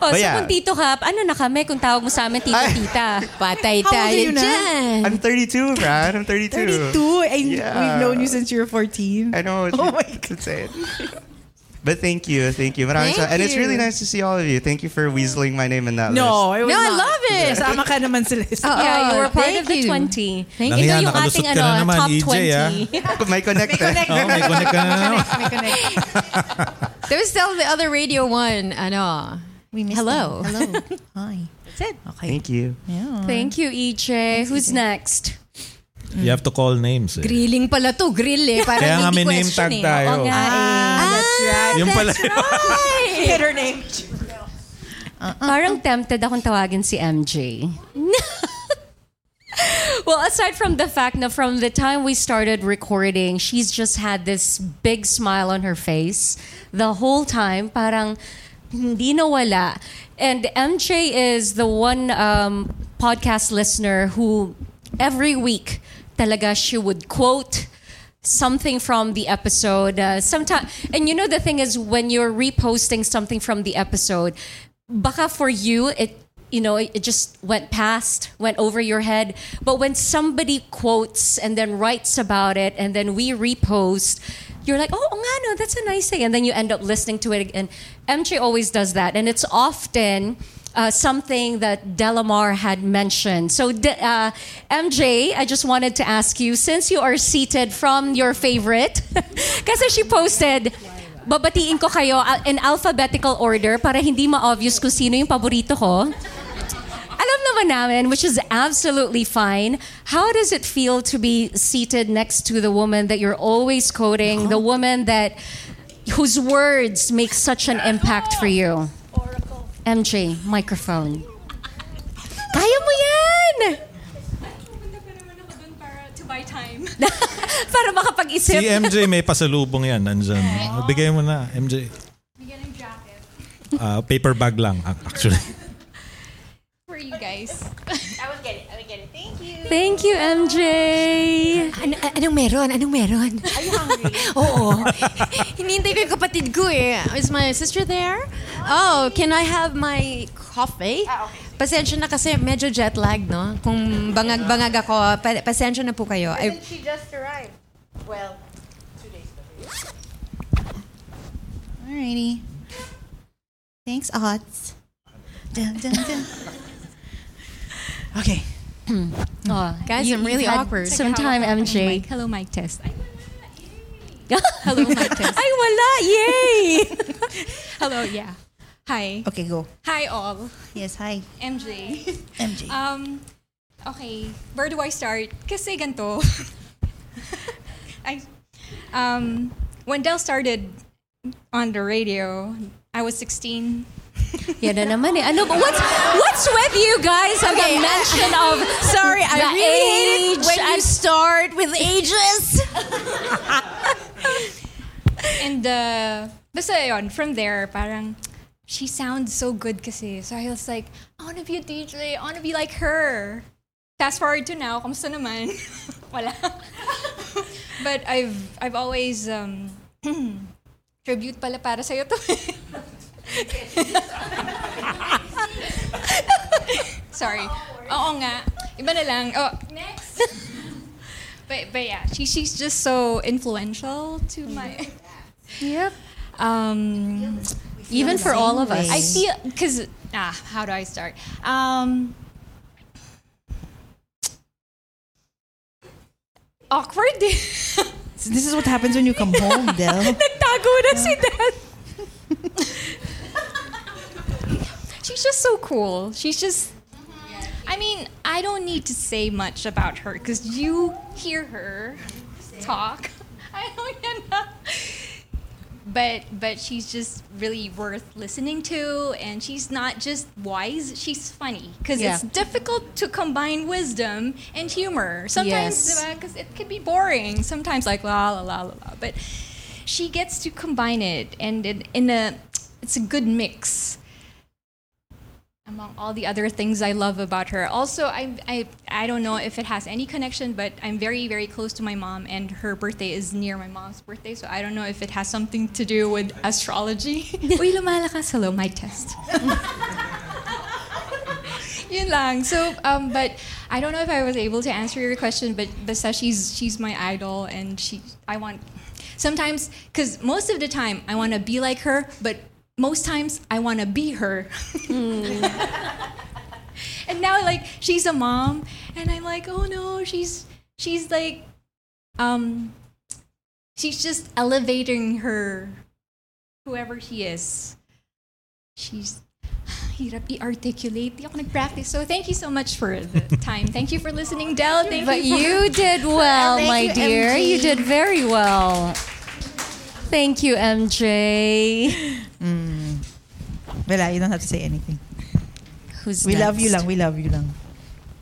Oh, But so yeah. kung tito ka, ano na kami kung tawag mo sa amin tito-tita? Patay How old are tayo you na? dyan. I'm 32, Brad. I'm 32. 32. And Yeah. we've known you since you were 14. I know. It's, Oh my it's insane. But thank you, thank you. Maraming Thank sa- and it's really you. nice to see all of you. Thank you for weaseling my name in that No, list. it was No, I not. love it. Kasama ka naman list. Oh, yeah, you were part thank of the you. 20. Thank Ito you. yung Nakalusot ating ka na ano, naman, top EJ, 20. May connect eh. Oh, may connect ka na naman. May connect. There was still the other radio one. Ano? We missed Hello. them. Hello. Hi. That's it. Okay. Thank you. Yeah. Thank you, EJ. Who's next? You have to call names eh. Grilling pala to. Grill eh. Parang Kaya nga may name tag eh. tayo. Oo nga eh. That's right. Yung pala. Hit her name. Parang tempted akong tawagin si MJ. well, aside from the fact that from the time we started recording, she's just had this big smile on her face the whole time. Parang hindi nawala. And MJ is the one um, podcast listener who every week talaga she would quote something from the episode. Uh, sometime, and you know the thing is when you're reposting something from the episode, baka for you it you know it just went past, went over your head. But when somebody quotes and then writes about it, and then we repost. You're like, oh, nga, no, that's a nice thing. And then you end up listening to it again. MJ always does that. And it's often uh, something that Delamar had mentioned. So, uh, MJ, I just wanted to ask you, since you are seated from your favorite, kasi she posted, babatiin ko kayo in alphabetical order para hindi ma-obvious kung sino yung paborito ko. Alam naman namin, which is absolutely fine. How does it feel to be seated next to the woman that you're always quoting, the woman that whose words make such an impact for you? MJ, microphone. Kaya mo yan! to buy time. Para makapag-isip. Si MJ may pasalubong yan. Nandyan. Bigay mo na, MJ. Bigyan ng jacket. Ah, paper bag lang, actually. For you guys. I will get it. I will get it. Thank you. Thank you, MJ. Ano, anong meron? Anong meron? Are you hungry? Oo. Hinihintay ko yung kapatid ko eh. Is my sister there? Oh, can I have my coffee? Ah, okay. Pasensya na kasi medyo jet lag, no? Kung bangag-bangag ako, pa- pasensya na po kayo. I, Didn't she just arrive? Well, two days ago. Alrighty. Thanks, odds. Dun, dun, dun. Okay. Oh, Guys, I'm really had awkward. Some time, MJ. Hello, mic test. Hello, mic test. Ay, wala! Yay! Hello, yeah. Hi. Okay, go. Hi, all. Yes, hi. MJ. MJ. Um, okay, where do I start? Kasi ganito. I, um, when Del started on the radio, I was 16. Yan na naman eh. Ano? What's, what's with you guys on the mention of sorry, I really age when you start with ages. And uh, basta yun, from there, parang, she sounds so good kasi. So I was like, I want to be a DJ. I want to be like her. fast forward to now, kamusta naman? Wala. but I've I've always um, tribute pala para sa'yo to. Sorry. Oo nga. Iba na lang. Oh, next. but but yeah, she she's just so influential to my. Yep. Um, Even for all of us. I feel because ah, how do I start? Um, awkward. This is what happens when you come home, Del. Nagtago na si Dad. She's just so cool. She's just. I mean, I don't need to say much about her because you hear her talk. I don't know. But but she's just really worth listening to, and she's not just wise; she's funny because Yeah. it's difficult to combine wisdom and humor. Sometimes Yes. Uh, because it can be boring. Sometimes like la la la la la, but she gets to combine it, and in, in a it's a good mix among all the other things I love about her. Also, I, I, I don't know if it has any connection, but I'm very, very close to my mom, and her birthday is near my mom's birthday, so I don't know if it has something to do with astrology. Uy, lumalakas. Hello, my test. Yun lang. So, um, but I don't know if I was able to answer your question, but basta she's she's my idol, and she I want sometimes because most of the time I want to be like her, but most times I want to be her. and now like she's a mom, and I'm like, oh no, she's she's like, um, she's just elevating her, whoever she is. She's hirap i-articulate. Di ako nag-practice. So thank you so much for the time. Thank you for listening, Del. Thank But you. For- you did well, my you, dear. You did very well. Thank you, MJ. Wala, you don't have to say anything. Who's We love you next? lang, we love you lang.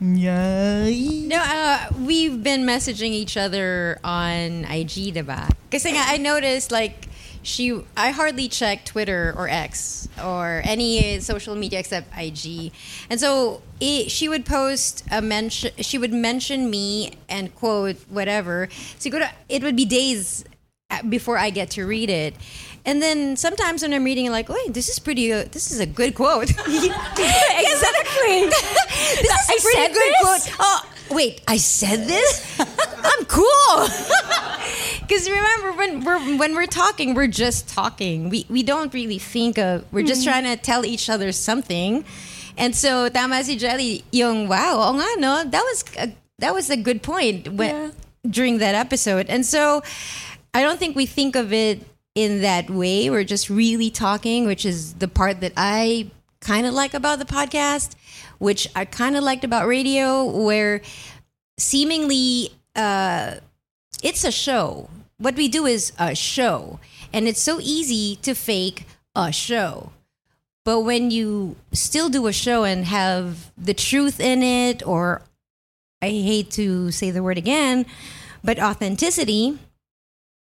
Yay! No, uh, we've been messaging each other on IG, diba? Kasi nga, I noticed like she, I hardly check Twitter or X or any social media except IG, and so it, she would post a mention. She would mention me and quote whatever. Siguro, it would be days before I get to read it. And then sometimes when I'm reading, like, wait, this is pretty. Uh, this is a good quote. exactly. this is I a pretty good this? quote. Oh, wait, I said this? I'm cool. Because remember, when we're when we're talking, we're just talking. We we don't really think of. We're just trying to tell each other something. And so tama si Jelly, yung wow, oh nga no, that was a, that was a good point when, during that episode. And so I don't think we think of it in that way. We're just really talking, which is the part that I kind of like about the podcast, which I kind of liked about radio, where seemingly uh, it's a show. What we do is a show, and it's so easy to fake a show. But when you still do a show and have the truth in it, or I hate to say the word again, but authenticity,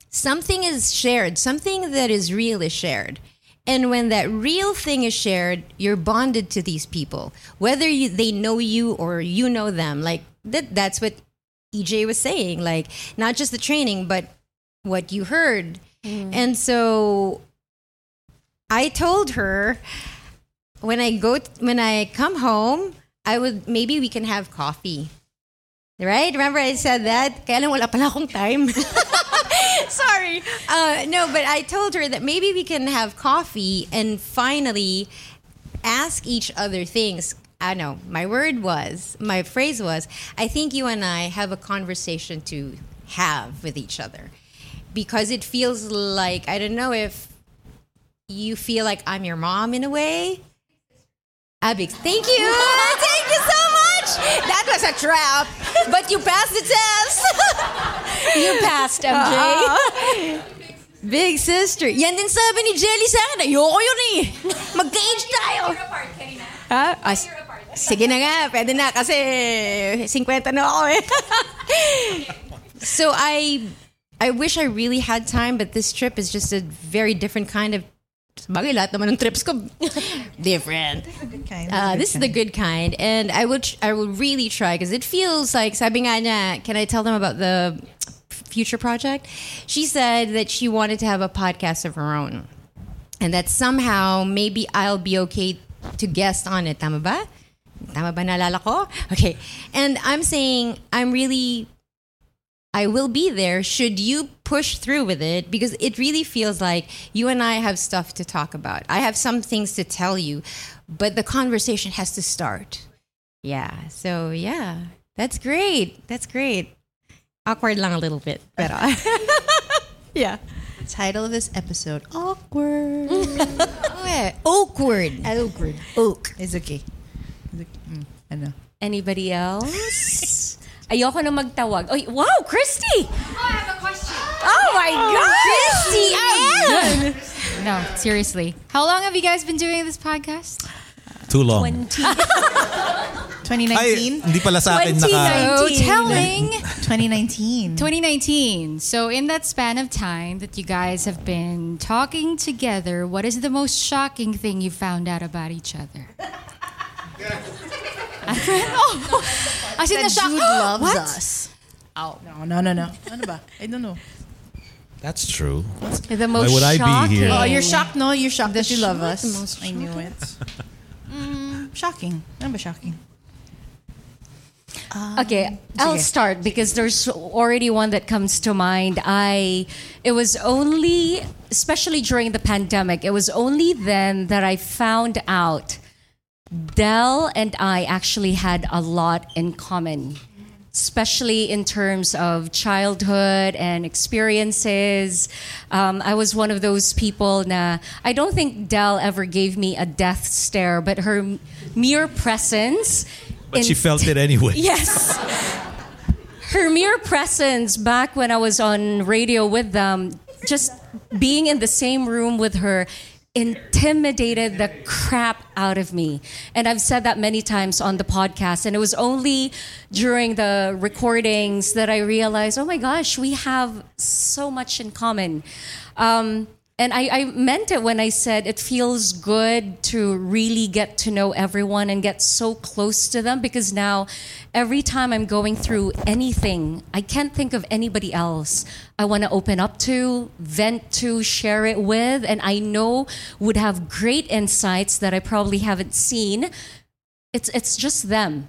something is shared, something that is real is shared. And when that real thing is shared, you're bonded to these people, whether you, they know you or you know them. Like that, that's what EJ was saying. Like not just the training, but what you heard. Mm. And so I told her when I go when I come home, I would maybe we can have coffee. Right? Remember I said that? Kaya lang wala pala akong time. Sorry. Uh, no, but I told her that maybe we can have coffee and finally ask each other things. I know. My word was, my phrase was, I think you and I have a conversation to have with each other. Because it feels like, I don't know if you feel like I'm your mom in a way. Abix, thank you. That was a trap, but you passed the test. You passed, MJ. Ah. Big sister. Yan din sabi ni Jelly sa akin. Ayoko yun eh. Mag-age tayo. Ha? Ah, s- sige na nga. Pwede na kasi 50 na ako eh. so I I wish I really had time, but this trip is just a very different kind of Bagay lahat naman ng trips ko different. kind. Uh, this is the good kind, and I would I would really try because it feels like sabi nga niya, Can I tell them about the future project? She said that she wanted to have a podcast of her own, and that somehow maybe I'll be okay to guest on it. Tama ba? Tama ba naalala ko? Okay, and I'm saying I'm really I will be there should you push through with it because it really feels like you and I have stuff to talk about. I have some things to tell you, but the conversation has to start. Yeah. So, yeah. That's great. That's great. Awkward lang a little bit, pero yeah. The title of this episode, Awkward. oh, yeah. Awkward. Awkward. Oak. It's okay. It's okay. Mm, I know. Anybody else? Ayoko na magtawag. Oy, wow, Christy! I have a question. Oh my God! Christy Ann! No, seriously. How long have you guys been doing this podcast? Too long. 2019? Ay, hindi pala sa akin naka... So telling 2019. 2019. So in that span of time that you guys have been talking together, what is the most shocking thing you found out about each other? oh, as in That the shock. Jude loves what? us. Oh. No, no, no, no. Ano? I don't know. That's true. The most Why would I be here? Oh, you're shocked, no? You're shocked that you sh- love us. The most I knew it. Mm, shocking. Ano ba shocking? Okay, I'll sige. start because there's already one that comes to mind. I it was only especially during the pandemic, it was only then that I found out Del and I actually had a lot in common. Especially in terms of childhood and experiences. Um, I was one of those people na I don't think Del ever gave me a death stare, but her mere presence But in- she felt it anyway. Yes. Her mere presence back when I was on radio with them, just being in the same room with her, intimidated the crap out of me. And I've said that many times on the podcast. And it was only during the recordings that I realized, oh my gosh, we have so much in common. Um, and I, I meant it when I said it feels good to really get to know everyone and get so close to them because now every time I'm going through anything, I can't think of anybody else I want to open up to, vent to, share it with, and I know would have great insights that I probably haven't seen. It's it's just them.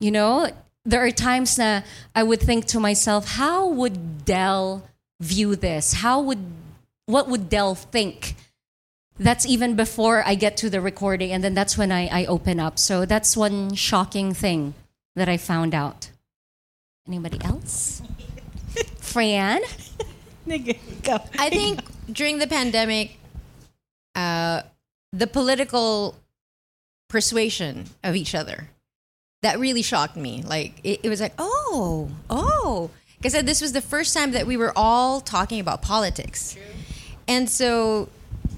You know, there are times that I would think to myself, how would Del view this? How would what would Del think? That's even before I get to the recording, and then that's when I, I open up. So that's one shocking thing that I found out. Anybody else? Fran? I think during the pandemic, uh, the political persuasion of each other that really shocked me. Like it, it was like, oh, oh, because this was the first time that we were all talking about politics, and so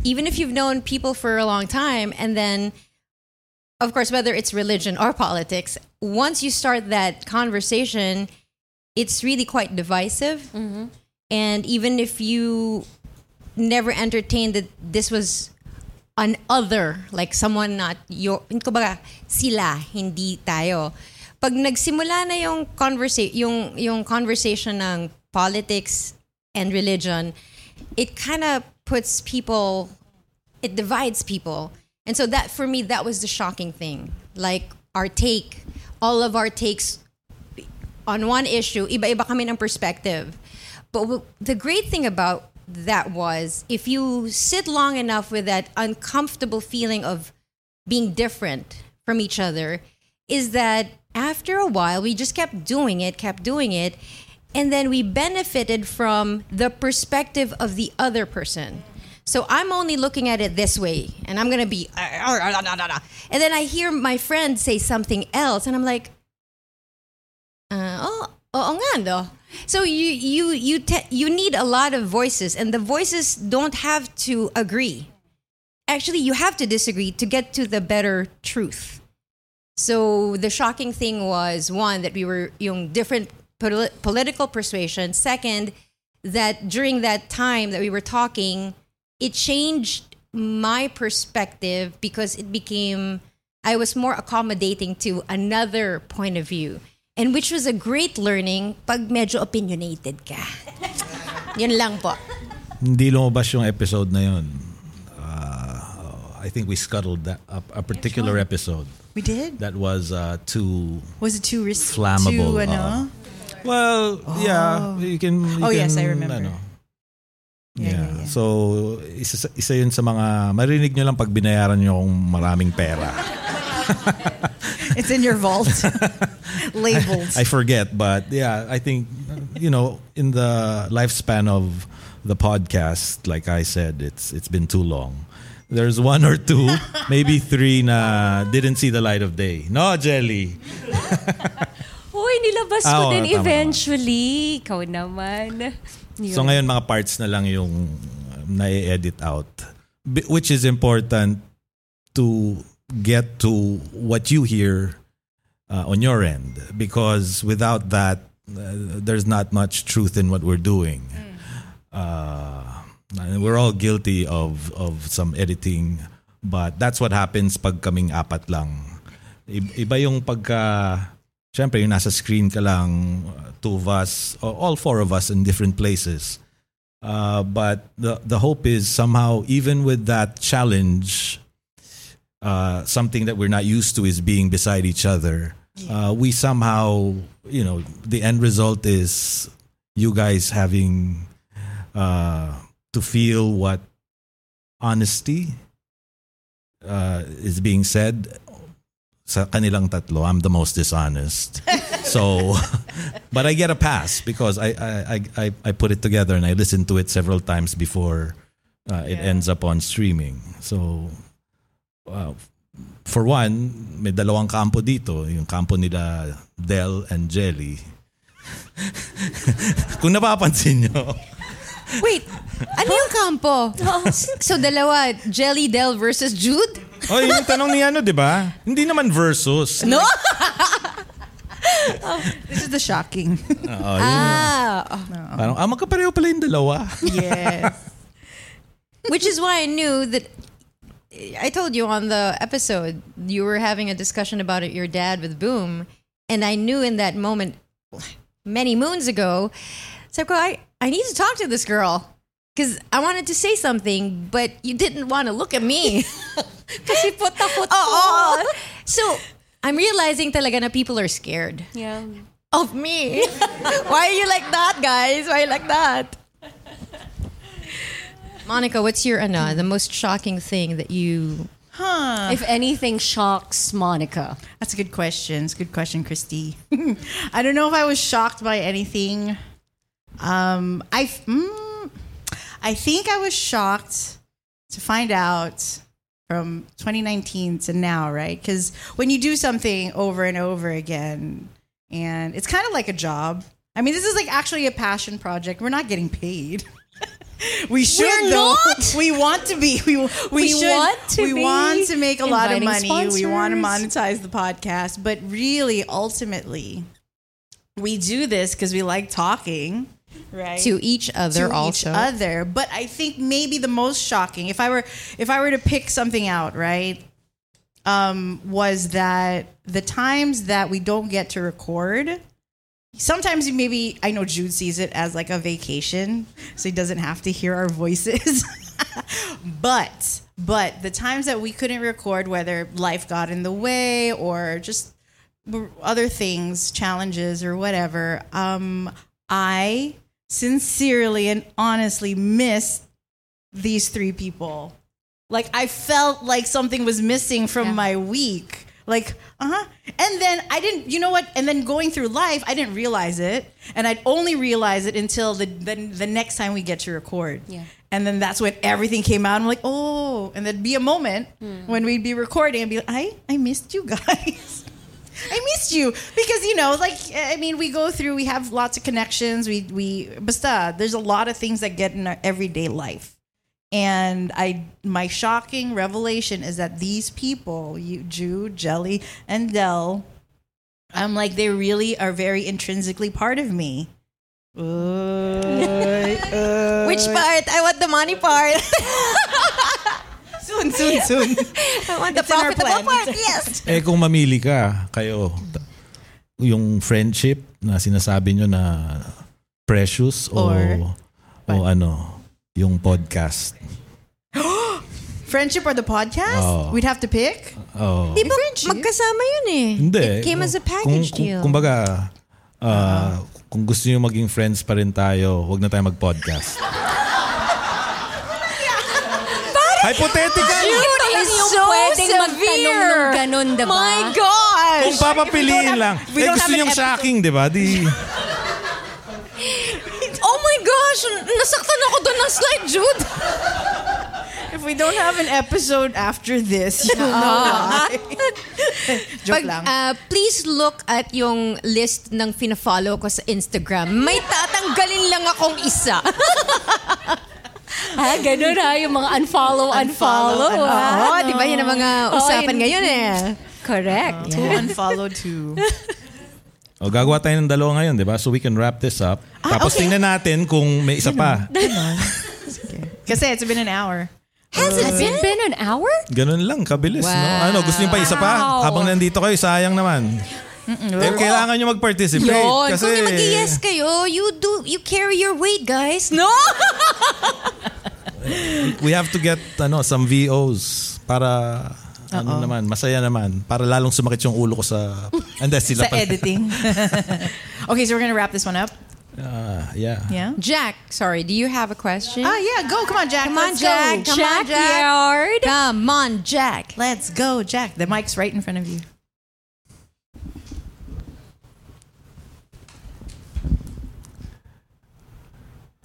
even if you've known people for a long time, and then of course, whether it's religion or politics, once you start that conversation, it's really quite divisive. Mm-hmm. And even if you never entertained that this was an other, like someone not your, kumbaga, sila, hindi tayo. Pag nagsimula na yung conversa- yung yung conversation ng politics and religion, it kind of puts people it divides people. And so that for me that was the shocking thing. Like our take, all of our takes on one issue, iba-iba kami ng perspective. But the great thing about that was if you sit long enough with that uncomfortable feeling of being different from each other, is that after a while we just kept doing it, kept doing it, and then we benefited from the perspective of the other person. So I'm only looking at it this way, and I'm gonna be, and then I hear my friend say something else, and I'm like, uh, oh, oo nga no. So you you you te- you need a lot of voices, and the voices don't have to agree. Actually, you have to disagree to get to the better truth. So the shocking thing was one that we were yung different poli- political persuasion. Second, that during that time that we were talking, it changed my perspective because it became I was more accommodating to another point of view. And which was a great learning pag medyo opinionated ka. Yun lang po. Hindi lumabas yung episode na yun. Uh, I think we scuttled that a, a particular episode. We did. That was uh, too Was it too risky? flammable. Too, uh, well, yeah, oh. you can. you Oh, yes, I remember. ano, Yeah, yeah, yeah, yeah. So, isa, isa yun sa mga, marinig nyo lang pag binayaran nyo kung maraming pera. It's in your vault. Labeled. I forget, but yeah, I think you know, in the lifespan of the podcast, like I said, it's it's been too long. There's one or two, maybe three na didn't see the light of day. No, Jelly. Nilabas Ah, ko oo, din tama eventually. Ikaw naman. So ngayon mga parts na lang yung na-edit out. Which is important to get to what you hear uh, on your end because without that uh, there's not much truth in what we're doing. Uh, and we're all guilty of of some editing but that's what happens pag kaming apat lang. Iba yung pagka Siyempre, yung nasa screen ka lang, two of us, or all four of us in different places. Uh, but the the hope is somehow, even with that challenge, uh, something that we're not used to is being beside each other. Uh, we somehow, you know, the end result is you guys having uh, to feel what honesty uh, is being said sa kanilang tatlo, I'm the most dishonest. so, but I get a pass because I, I, I, I- put it together and I listened to it several times before uh, it ends up on streaming. So, uh, for one, may dalawang kampo dito. Yung kampo nila Del and Jelly. Kung napapansin nyo, Wait, ano yung kampo? so dalawa, Jelly Del versus Jude? oh, yung tanong ni ano, di ba? Hindi naman versus. No? This is the shocking. Oo, yun. ah. Parang, ah, magkapareho pala yung dalawa. yes. Which is why I knew that I told you on the episode you were having a discussion about it, your dad with Boom, and I knew in that moment many moons ago, so I I need to talk to this girl because I wanted to say something, but you didn't want to look at me. Because Kasi po takot ko. So I'm realizing talaga na people are scared Yeah. of me. Why are you like that, guys? Why are you like that? Monica, what's your ano, the most shocking thing that you Huh. If anything shocks Monica. That's a good question. It's a good question, Christy. I don't know if I was shocked by anything. Um, I mm, I think I was shocked to find out from 2019 to now, right? Because when you do something over and over again, and it's kind of like a job. I mean, this is like actually a passion project. We're not getting paid. we should We're though. not? We want to be. We we, We should. want to we be want to make a lot of money. We want to monetize the podcast, but really, ultimately, we do this because we like talking, right? to each other to also? each other. But I think maybe the most shocking, if I were if I were to pick something out, right, um, was that the times that we don't get to record. Sometimes maybe I know Jude sees it as like a vacation, so he doesn't have to hear our voices. but but the times that we couldn't record, whether life got in the way or just other things, challenges or whatever, um, I sincerely and honestly missed these three people. Like I felt like something was missing from my week. Like, uh-huh. And then I didn't, you know what? And then going through life, I didn't realize it. And I'd only realize it until the the, the next time we get to record. Yeah. And then that's when everything came out. I'm like, oh, and there'd be a moment when we'd be recording and be like, I, I missed you guys. I missed you because you know, like I mean, we go through. We have lots of connections. We we basta. There's a lot of things that get in our everyday life, and I my shocking revelation is that these people, you Jude, Jelly, and Del, I'm like they really are very intrinsically part of me. Which part? I want the money part. soon, soon, soon. I want the It's in our profitable plan. part. Yes. Eh kung mamili ka, kayo, yung friendship na sinasabi nyo na precious o, Or- o ano, yung podcast. Friendship or the podcast? Oh. We'd have to pick? Oh. Di ba magkasama yun eh? Hindi. It came as a package kung, deal. Kung, kumbaga, ah, kung gusto nyo maging friends pa rin tayo, wag na tayo mag-podcast. Hypothetical! Ito lang is yung so pwedeng magtanong severe. ng ganun, diba? My gosh! Kung papapiliin lang. we Eh gusto have episode. shocking, di ba? Di, Oh my gosh! Nasaktan ako doon ng slide, Jude. If we don't have an episode after this, you'll know why. Joke Pag, lang. uh, please look at yung list ng fina-follow ko sa Instagram. May tatanggalin lang akong isa. Ah, ganun ha, yung mga unfollow, unfollow. Unfollow, ah. Oo, di ba yun ang mga usapan yun. ngayon eh. Correct. Two unfollowed two. o gagawa tayo ng dalawa ngayon, di ba? So we can wrap this up. Tapos okay. tingnan natin kung may isa pa. Kasi it's been an hour. Has it been an hour? Ganun lang, kabilis, no? Wow. Ano, gusto nyo pa isa pa? Wow. Habang nandito kayo, sayang naman. Eh, kailangan nyo mag-participate. Yun, kasi, kung mag-yes kayo, you do, you carry your weight, guys. No! we have to get ano, some VOs para ano naman, masaya naman. Para lalong sumakit yung ulo ko sa... And then sila Sa pa- editing. okay, so we're gonna wrap this one up. Ah, yeah. Yeah? Jack, sorry, do you have a question? Ah, yeah, go. Come on, Jack. Come on, Let's Jack. Go. Come on, Jack. Yard. Come on, Jack. Let's go, Jack. The mic's right in front of you.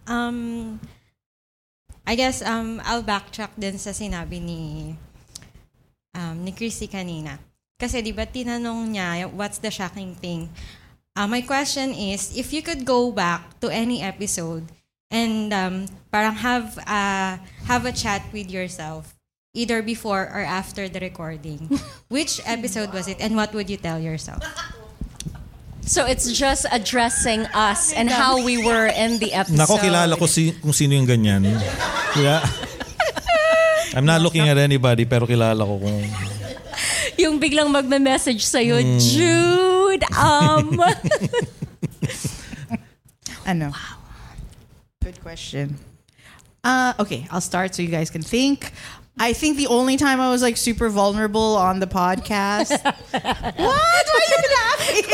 Um, I guess um, I'll backtrack din sa sinabi ni um, ni Chrissy kanina. Kasi di ba tinanong niya, what's the shocking thing? Uh, my question is, if you could go back to any episode and um, parang have, uh, have a chat with yourself, either before or after the recording, which episode was it and what would you tell yourself? So it's just addressing us and how we were in the episode. Nako, kilala ko si, kung sino yung ganyan. Yeah. I'm not looking at anybody, pero kilala ko kung... Yung biglang magme-message sa'yo, Mm. Jude, um... I know. Good question. Uh, okay, I'll start so you guys can think. I think the only time I was like super vulnerable on the podcast. what? Why are you laughing?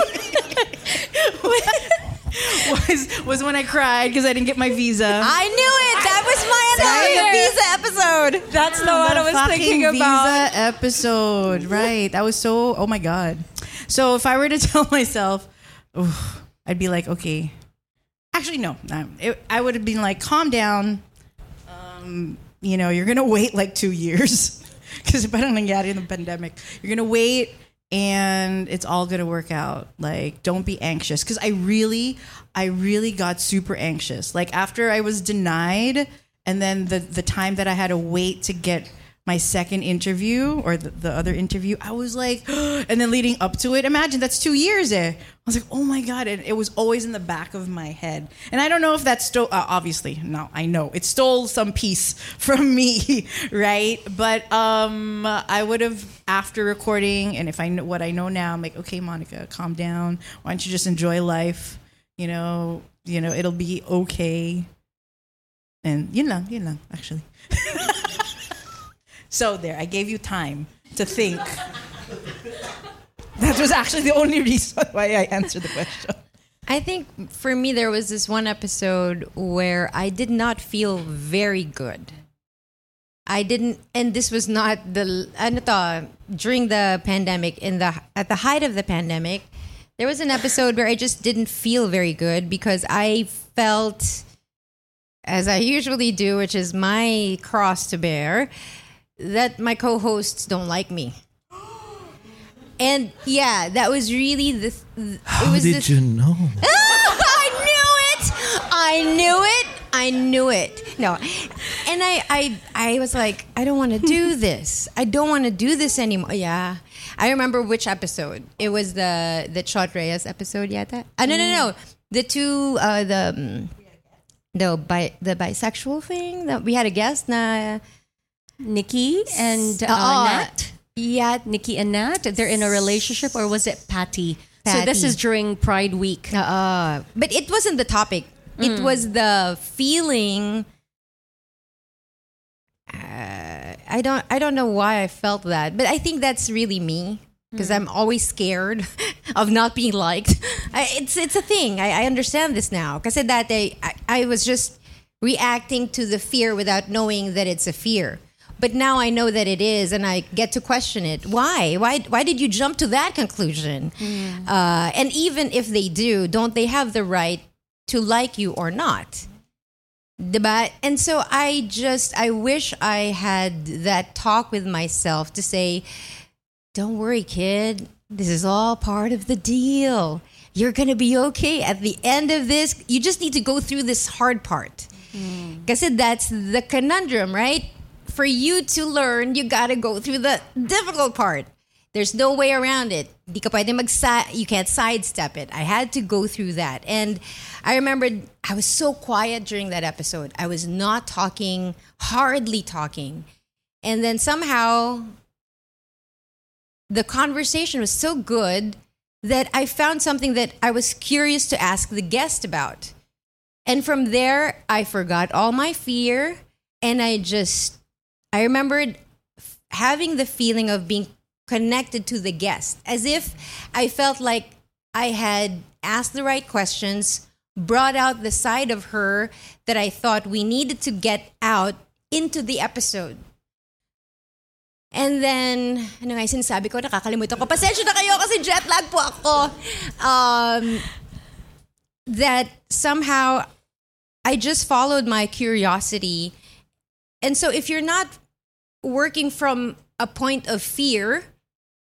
was was when I cried because I didn't get my visa. I knew it. That was my Right? visa episode. That's the one I was thinking about. Visa episode, right? That was so. Oh my god. So if I were to tell myself, oof, I'd be like, okay. Actually, no. no. It, I would have been like, calm down. Um, you know, you're gonna wait like two years because parang nangyari in the pandemic. You're gonna wait. And it's all gonna work out. Like, don't be anxious. Because I really, I really got super anxious. Like after I was denied, and then the the time that I had to wait to get my second interview or the, the other interview, I was like, and then leading up to it, imagine that's two years. Eh? I was like, oh my god, and it was always in the back of my head. And I don't know if that stole. Uh, obviously, no, I know it stole some piece from me, right? But um, I would have after recording, and if I know what I know now, I'm like, okay, Monica, calm down. Why don't you just enjoy life? You know, you know, it'll be okay. And yun lang, yun lang, actually. so there, I gave you time to think. That was actually the only reason why I answered the question. I think for me there was this one episode where I did not feel very good. I didn't, and this was not the ano to, during the pandemic. In the at the height of the pandemic, there was an episode where I just didn't feel very good because I felt, as I usually do, which is my cross to bear, that my co-hosts don't like me. And yeah, that was really the. it How was did the, you know? I knew it. I knew it. I knew it. No. And I I I was like, I don't want to do this. I don't want to do this anymore. Yeah. I remember which episode. It was the the Chot Reyes episode Yeah, that. Uh, no, no, no. The two uh the um, the bi- the bisexual thing that we had a guest na Nikki and uh, Oo. Nat. Yeah, Nikki and Nat. They're in a relationship, or was it Patty? So this is during Pride Week. Uh, but it wasn't the topic. It Mm. was the feeling. Uh, I don't. I don't know why I felt that, but I think that's really me because I'm always scared of not being liked. I, it's it's a thing. I, I understand this now because that day I, I was just reacting to the fear without knowing that it's a fear. But now I know that it is, and I get to question it. Why? Why? Why did you jump to that conclusion? Uh, and even if they do, don't they have the right to like you or not? Diba? And so I just, I wish I had that talk with myself to say, don't worry, kid. This is all part of the deal. You're going to be okay. At the end of this, you just need to go through this hard part. Because that's the conundrum, right? For you to learn, you got to go through the difficult part. There's no way around it. You can't sidestep it. I had to go through that. And I remembered I was so quiet during that episode. I was not talking, hardly talking. And then somehow the conversation was so good that I found something that I was curious to ask the guest about. And from there, I forgot all my fear and I just, I remembered f- having the feeling of being connected to the guest as if I felt like I had asked the right questions, brought out the side of her that I thought we needed to get out into the episode. And then, ano nga sinasabi ko, nakakalimutan ko. Pasensya na kayo kasi jet lag po ako. Um, that somehow I just followed my curiosity. And so if you're not working from a point of fear,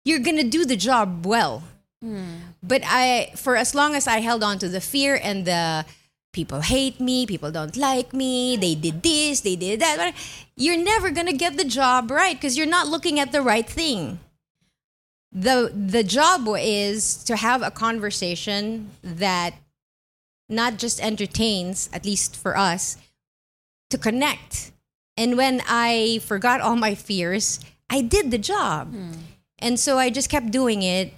you're going to do the job well. Hmm. But I, for as long as I held on to the fear and the people hate me, people don't like me, they did this, they did that, you're never gonna get the job right because you're not looking at the right thing. The the job is to have a conversation that not just entertains, at least for us, to connect. And when I forgot all my fears, I did the job. And so I just kept doing it.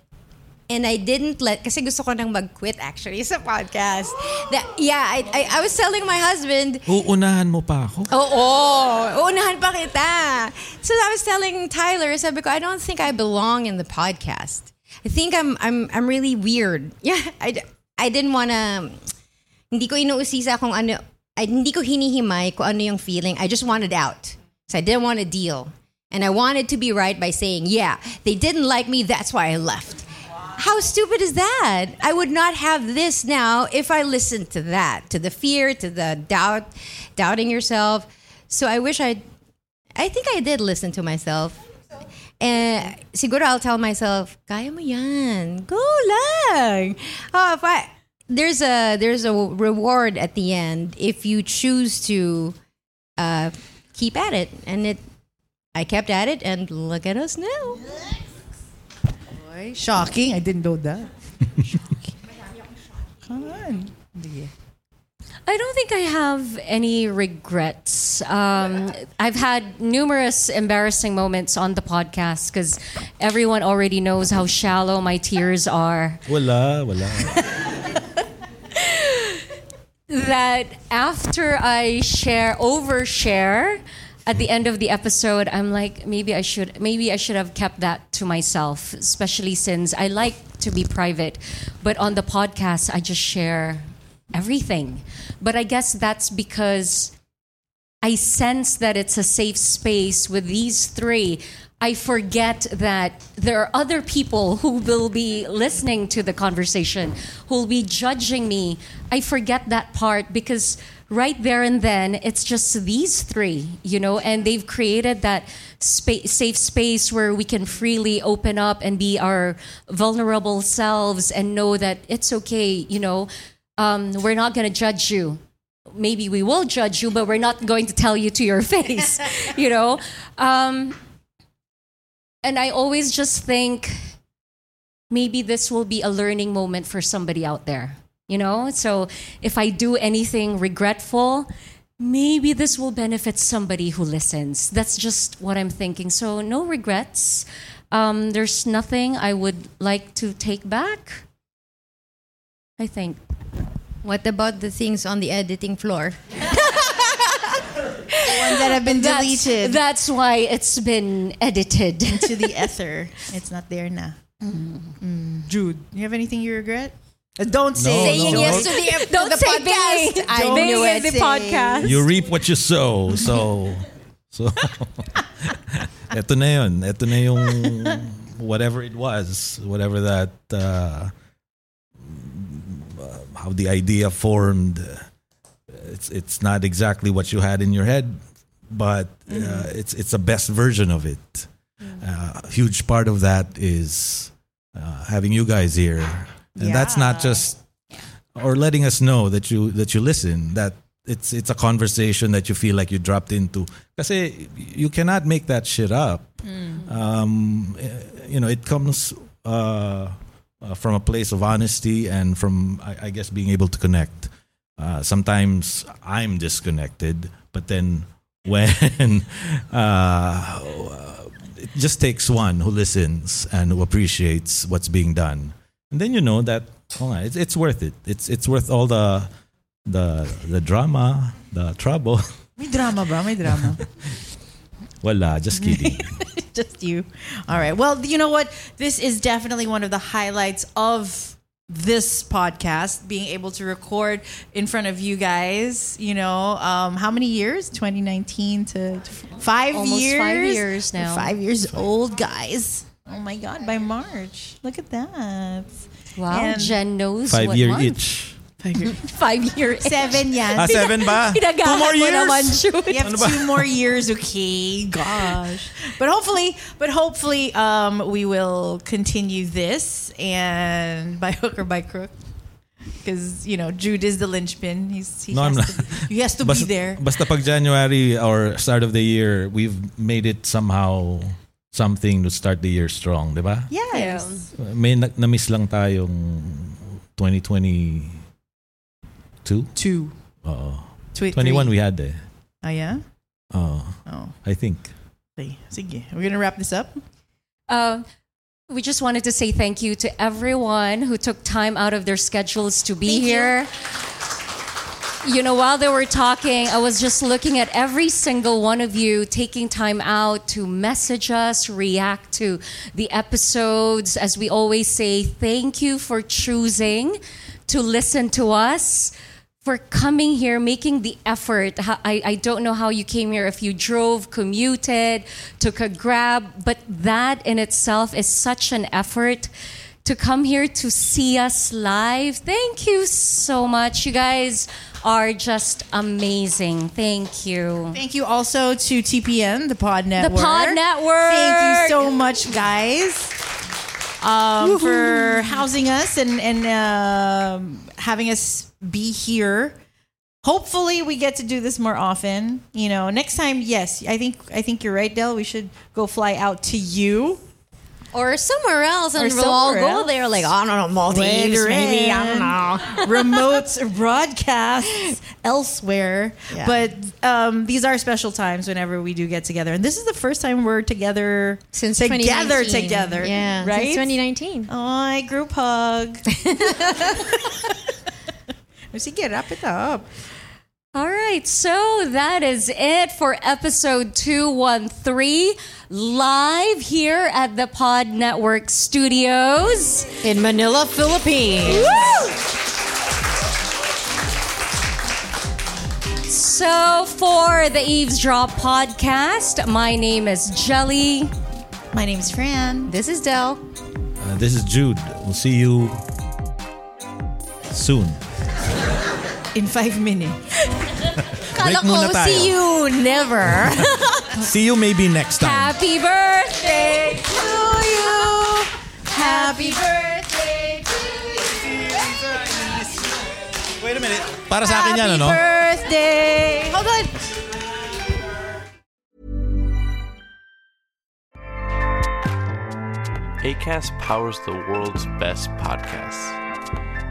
And I didn't let, kasi gusto ko nang mag-quit actually sa podcast. That, yeah, I, I, I was telling my husband, Uunahan mo pa ako? Oo, unahan pa kita. So I was telling Tyler, sabi ko, I don't think I belong in the podcast. I think I'm I'm I'm really weird. Yeah, I, I didn't wanna, hindi ko inuusisa kung ano, I, hindi ko hinihimay kung ano yung feeling. I just wanted out. So I didn't want to deal. And I wanted to be right by saying, yeah, they didn't like me, that's why I left. How stupid is that? I would not have this now if I listened to that, to the fear, to the doubt, doubting yourself. So I wish I, I think I did listen to myself. And siguro I'll tell myself, kaya mo yan. Go lang. Oh, if I, there's a there's a reward at the end if you choose to uh, keep at it, and it. I kept at it, and look at us now. Ay, shocking. I didn't know that. Come on. Sige. I don't think I have any regrets. Um, I've had numerous embarrassing moments on the podcast because everyone already knows how shallow my tears are. Wala, wala. That after I share overshare at the end of the episode, I'm like maybe I should maybe I should have kept that to myself, especially since I like to be private. But on the podcast, I just share everything. But I guess that's because I sense that it's a safe space with these three. I forget that there are other people who will be listening to the conversation, who will be judging me. I forget that part because right there and then, it's just these three, you know, and they've created that safe space where we can freely open up and be our vulnerable selves and know that it's okay, you know, um, we're not going to judge you maybe we will judge you, but we're not going to tell you to your face, you know? Um, and I always just think maybe this will be a learning moment for somebody out there, you know? So if I do anything regretful, maybe this will benefit somebody who listens. That's just what I'm thinking. So no regrets. Um, there's nothing I would like to take back. I think. What about the things on the editing floor? the ones that have been That's- deleted. That's why it's been edited to the ether. It's not there now. Mm. Jude, you have anything you regret? Uh, Don't say No, Saying no. yes to the, to Don't the say podcast. being- I being knew it. the podcast. You reap what you sow. So, so, eto na yun. Eto na yung whatever it was, whatever that, uh, how the idea formed. It's it's not exactly what you had in your head, but uh, it's it's a best version of it. Uh, a huge part of that is uh, having you guys here, and that's not just or letting us know that you that you listen that it's it's a conversation that you feel like you dropped into. Kasi you cannot make that shit up. Um, eh, you know it comes uh, uh, from a place of honesty and from I, I guess being able to connect uh, sometimes I'm disconnected but then when uh, it just takes one who listens and who appreciates what's being done and then you know that oh, it's, it's worth it it's it's worth all the the the drama the trouble May drama ba? May drama. wala just kidding Just you. All right. Well, you know what? This is definitely one of the highlights of this podcast being able to record in front of you guys you know um how many years? 2019 to five Almost years? five years now. five years old guys. Oh my god by march. Look at that. Wow, And- Jen knows five what year month. each Five year Seven yan. ah seven ba two more years naman, Jude. We have two more years, okay? Gosh. But hopefully, but hopefully, um, we will continue this and by hook or by crook. Because, you know, Jude is the linchpin. He's, he, No, I'm has not. to, he has to basta, be there. basta pag January or start of the year we've made it somehow something to start the year strong di ba Yes. may na- na-miss lang tayong 2022 Two. Two. Oo. Twi- 21 three. we had eh Oh, yeah? Oo. Oh. I think Okay. Sige. We're going to wrap this up. Uh, we just wanted to say thank you to everyone who took time out of their schedules to be Thank you. here. You. know, while they were talking, I was just looking at every single one of you taking time out to message us, react to the episodes. As we always say, thank you for choosing to listen to us. For coming here, making the effort. I, I don't know how you came here, if you drove, commuted, took a grab, but that in itself is such an effort to come here to see us live. Thank you so much. You guys are just amazing. Thank you. Thank you also to TPN, the Pod Network. The Pod Network. Thank you so much, guys, um, for housing us and and um, having us be here. Hopefully, we get to do this more often. You know, next time, yes, I think I think you're right, Del. We should go fly out to you. Or somewhere else, and Or we'll all go else. there. Like, I don't know, Maldives, maybe. I don't know. remote broadcasts elsewhere. Yeah. But um, these are special times whenever we do get together, and this is the first time we're together Since together 2019. together. Yeah, right. since 2019. Oh, group hug. Sige, wrap it up. All right, so that is it for episode 213 live here at the Pod Network studios. In Manila, Philippines. So, for the Eavesdrop podcast, my name is Jelly. My name is Fran. This is Del. uh, this is Jude we'll see you soon In five minutes. break muna tayo see you never. see you maybe next time Happy birthday to you. Happy birthday to you. wait a minute para sa akin yan ano birthday. Oh, Hold on. ACAST powers the world's best podcasts.